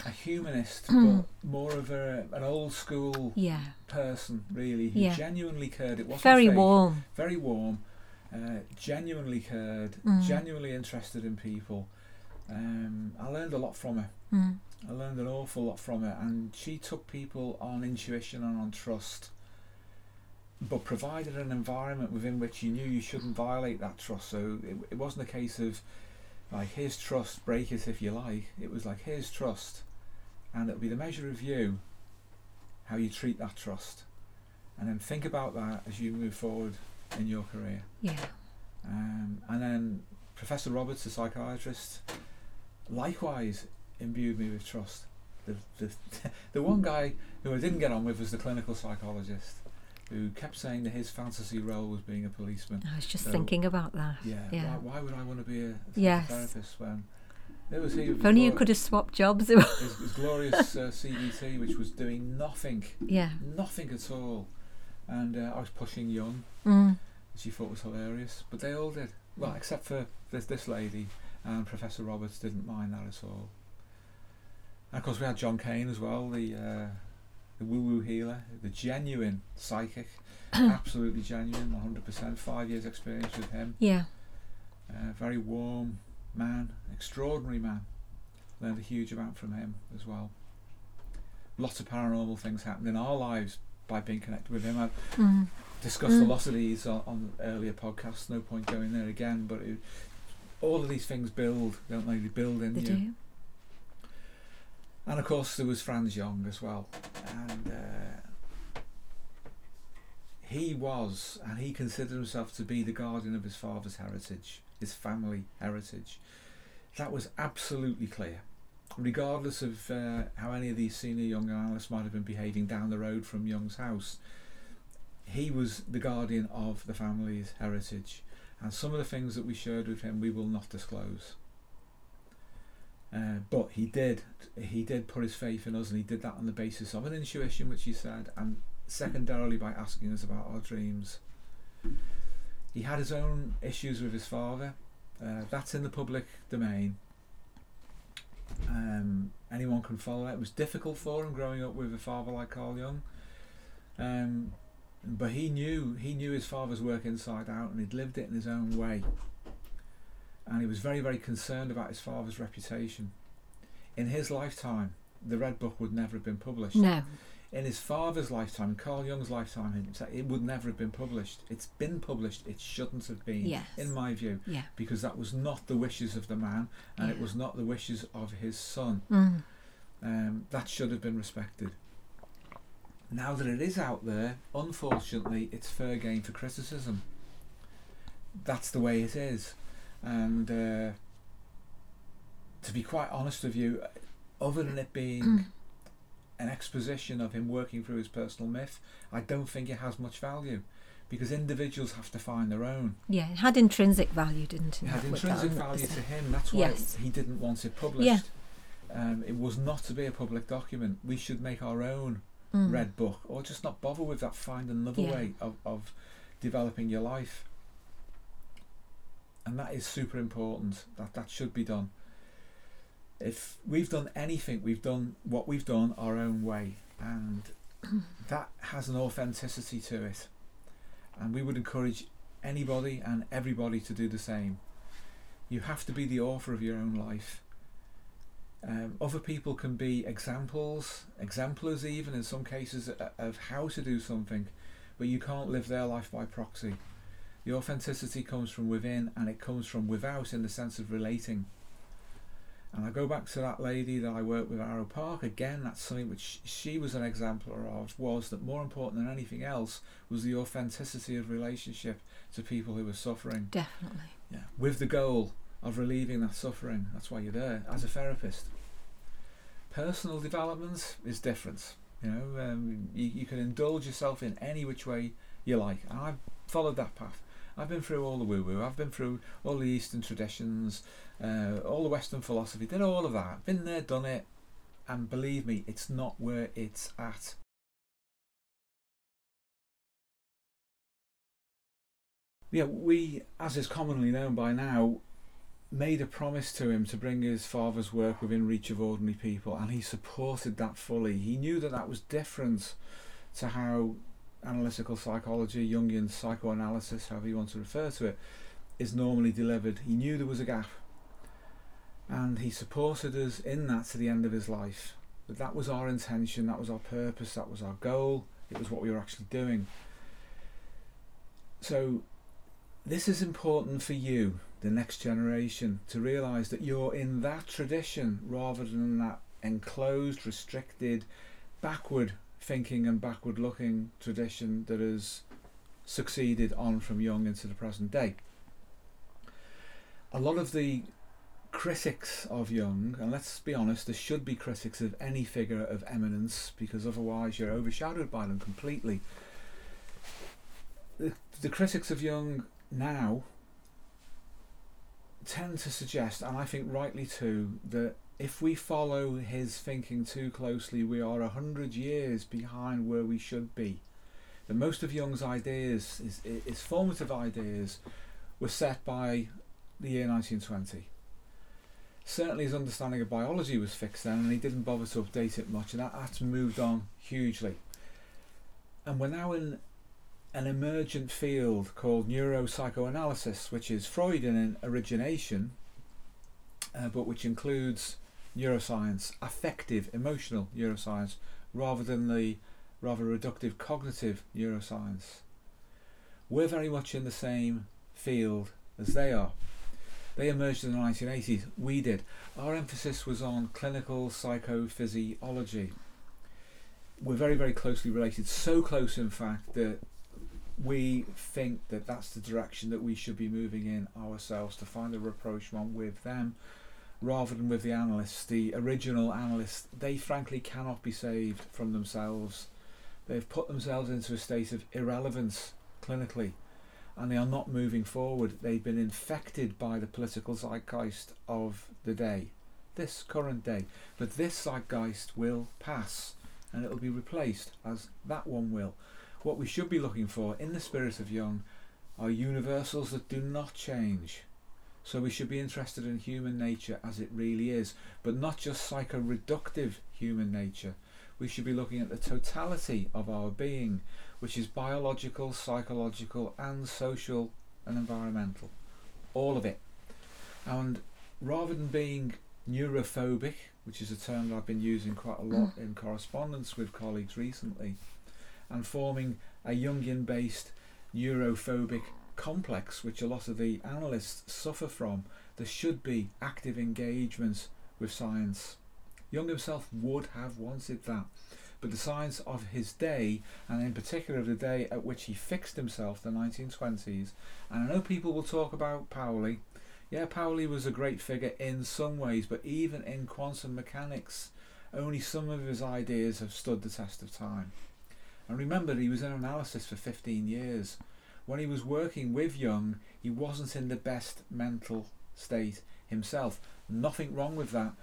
a humanist, Mm. but more of a, an old school yeah, person, really, who Yeah. genuinely cared. It wasn't very fake, warm. very warm, uh, genuinely cared, Mm. genuinely interested in people. Um, I learned a lot from her. Mm. I learned an awful lot from her, and she took people on intuition and on trust, but provided an environment within which you knew you shouldn't violate that trust. So it, it wasn't a case of like, here's trust, break it if you like. It was like, here's trust, and it'll be the measure of you how you treat that trust, and then think about that as you move forward in your career. Yeah. Um, and then Professor Roberts, the psychiatrist, likewise imbued me with trust. The, the, the one guy who I didn't get on with was the clinical psychologist, who kept saying that his fantasy role was being a policeman. I was just So, thinking about that. Yeah, Yeah. Why, why would I want to be a, Yes. therapist when there was he? If only you could have swapped jobs. It was glorious uh, CBT, which was doing nothing, yeah. nothing at all, and uh, I was pushing Jung. Mm. she thought was hilarious. But they all did. Well, except for this this lady and Professor Roberts didn't mind that at all. And of course, we had John Kane as well, the uh, the woo woo healer, the genuine psychic, absolutely genuine, one hundred percent. Five years experience with him. Yeah. Uh, very warm man, extraordinary man. Learned a huge amount from him as well. Lots of paranormal things happened in our lives by being connected with him. I've Mm. discussed Mm. a lot of these on, on earlier podcasts. No point going there again. But it, all of these things build, don't they? They build in They you. do. And of course, there was Franz Jung as well, and uh, he was, and he considered himself to be the guardian of his father's heritage, his family heritage. That was absolutely clear, regardless of uh, how any of these senior young analysts might have been behaving down the road from Jung's house. He was the guardian of the family's heritage, and some of the things that we shared with him we will not disclose. Uh, but he did he did put his faith in us and he did that on the basis of an intuition which he said and secondarily by asking us about our dreams he had his own issues with his father uh, that's in the public domain um, anyone can follow that. it was difficult for him growing up with a father like Carl Jung um, but he knew he knew his father's work inside out and he'd lived it in his own way and he was very, very concerned about his father's reputation. In his lifetime, the Red Book would never have been published. No. In his father's lifetime, Carl Jung's lifetime, it would never have been published. It's been published, it shouldn't have been, Yes. in my view, Yeah. because that was not the wishes of the man and it was not the wishes of his son. Mm. Um, that should have been respected. Now that it is out there, unfortunately, it's fair game for criticism. That's the way it is. And uh, to be quite honest with you, other than it being an exposition of him working through his personal myth, I don't think it has much value because individuals have to find their own. Yeah. It had intrinsic value, didn't it? It had intrinsic value to him. That's why Yes. he didn't want it published. Um, it was not to be a public document. We should make our own Mm. red book, or just not bother with that. Find another Yeah. way of, of developing your life, and that is super important. That that should be done. If we've done anything, we've done what we've done our own way, and that has an authenticity to it. And we would encourage anybody and everybody to do the same. You have to be the author of your own life. Um, other people can be examples, exemplars even in some cases, uh, of how to do something, but you can't live their life by proxy. The authenticity comes from within and it comes from without in the sense of relating. And I go back to that lady that I worked with at Arrowe Park. Again, that's something which she was an exemplar of, was that more important than anything else was the authenticity of relationship to people who were suffering. Definitely. Yeah. With the goal of relieving that suffering. That's why you're there as a therapist. Personal development is different. You know, um, you, you can indulge yourself in any which way you like. And I've followed that path. I've been through all the woo woo. I've been through all the Eastern traditions, uh, all the Western philosophy. Did all of that. Been there, done it. And believe me, it's not where it's at. Yeah, we, as is commonly known by now, made a promise to him to bring his father's work within reach of ordinary people, and he supported that fully. He knew that that was different to how analytical psychology, Jungian psychoanalysis, however you want to refer to it, is normally delivered. He knew there was a gap, and he supported us in that to the end of his life. But that was our intention, that was our purpose, that was our goal, it was what we were actually doing. So, this is important for you the next generation to realize that you're in that tradition rather than that enclosed, restricted, backward thinking and backward looking tradition that has succeeded on from Jung into the present day. A lot of the critics of Jung, and let's be honest, there should be critics of any figure of eminence because otherwise you're overshadowed by them completely. The, the critics of Jung now tend to suggest, and I think rightly too, that if we follow his thinking too closely, we are a hundred years behind where we should be. That most of Jung's ideas, his, his formative ideas, were set by the year 1920. Certainly, his understanding of biology was fixed then, and he didn't bother to update it much, and that, that's moved on hugely. And we're now in an emergent field called neuropsychoanalysis, which is Freudian in origination, uh, but which includes neuroscience, affective, emotional neuroscience, rather than the rather reductive cognitive neuroscience. We're very much in the same field as they are. They emerged in the 1980s, we did. Our emphasis was on clinical psychophysiology. We're very, very closely related, so close, in fact, that we think that that's the direction that we should be moving in ourselves to find a rapprochement with them rather than with the analysts. The original analysts, they frankly cannot be saved from themselves. They've put themselves into a state of irrelevance clinically and they are not moving forward. They've been infected by the political zeitgeist of the day, this current day. But this zeitgeist will pass and it will be replaced as that one will. What we should be looking for in the spirit of Jung are universals that do not change. So we should be interested in human nature as it really is, but not just psycho-reductive human nature. We should be looking at the totality of our being, which is biological, psychological, and social and environmental. All of it. And rather than being neurophobic, which is a term that I've been using quite a lot mm. in correspondence with colleagues recently, and forming a Jungian based neurophobic complex, which a lot of the analysts suffer from, there should be active engagement with science. Jung himself would have wanted that, but the science of his day, and in particular the day at which he fixed himself, the 1920s, and I know people will talk about Pauli. Yeah, Pauli was a great figure in some ways, but even in quantum mechanics, only some of his ideas have stood the test of time. And remember, he was in analysis for 15 years. When he was working with Jung, he wasn't in the best mental state himself. Nothing wrong with that.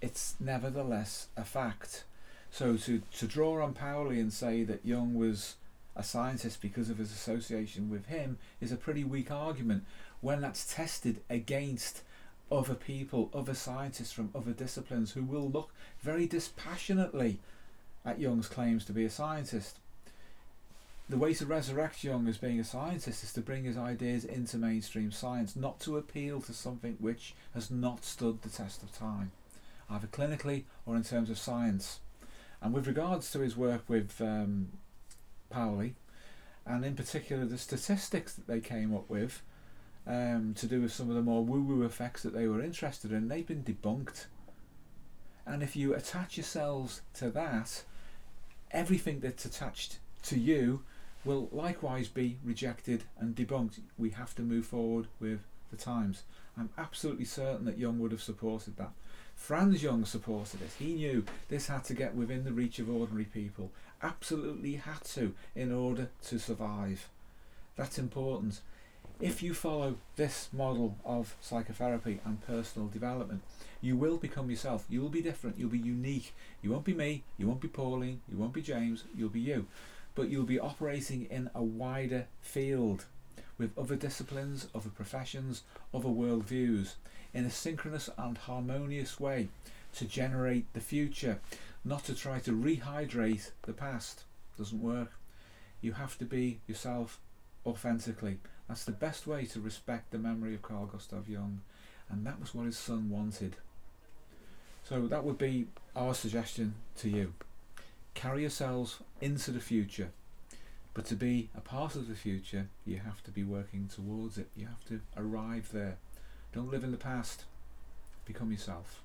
It's nevertheless a fact. So to, to draw on Pauli and say that Jung was a scientist because of his association with him is a pretty weak argument when that's tested against other people, other scientists from other disciplines who will look very dispassionately at Jung's claims to be a scientist. The way to resurrect Jung as being a scientist is to bring his ideas into mainstream science, not to appeal to something which has not stood the test of time, either clinically or in terms of science. And with regards to his work with um, Pauli, and in particular the statistics that they came up with um, to do with some of the more woo woo effects that they were interested in, they've been debunked. And if you attach yourselves to that, everything that's attached to you will likewise be rejected and debunked. We have to move forward with the times. I'm absolutely certain that Jung would have supported that. Franz Jung supported it. He knew this had to get within the reach of ordinary people. Absolutely had to in order to survive. That's important. If you follow this model of psychotherapy and personal development, you will become yourself. You will be different. You'll be unique. You won't be me. You won't be Pauline. You won't be James. You'll be you. But you'll be operating in a wider field with other disciplines, other professions, other worldviews in a synchronous and harmonious way to generate the future, not to try to rehydrate the past. Doesn't work. You have to be yourself authentically. That's the best way to respect the memory of Carl Gustav Jung, and that was what his son wanted. So that would be our suggestion to you. Carry yourselves into the future. But to be a part of the future, you have to be working towards it. You have to arrive there. Don't live in the past. Become yourself.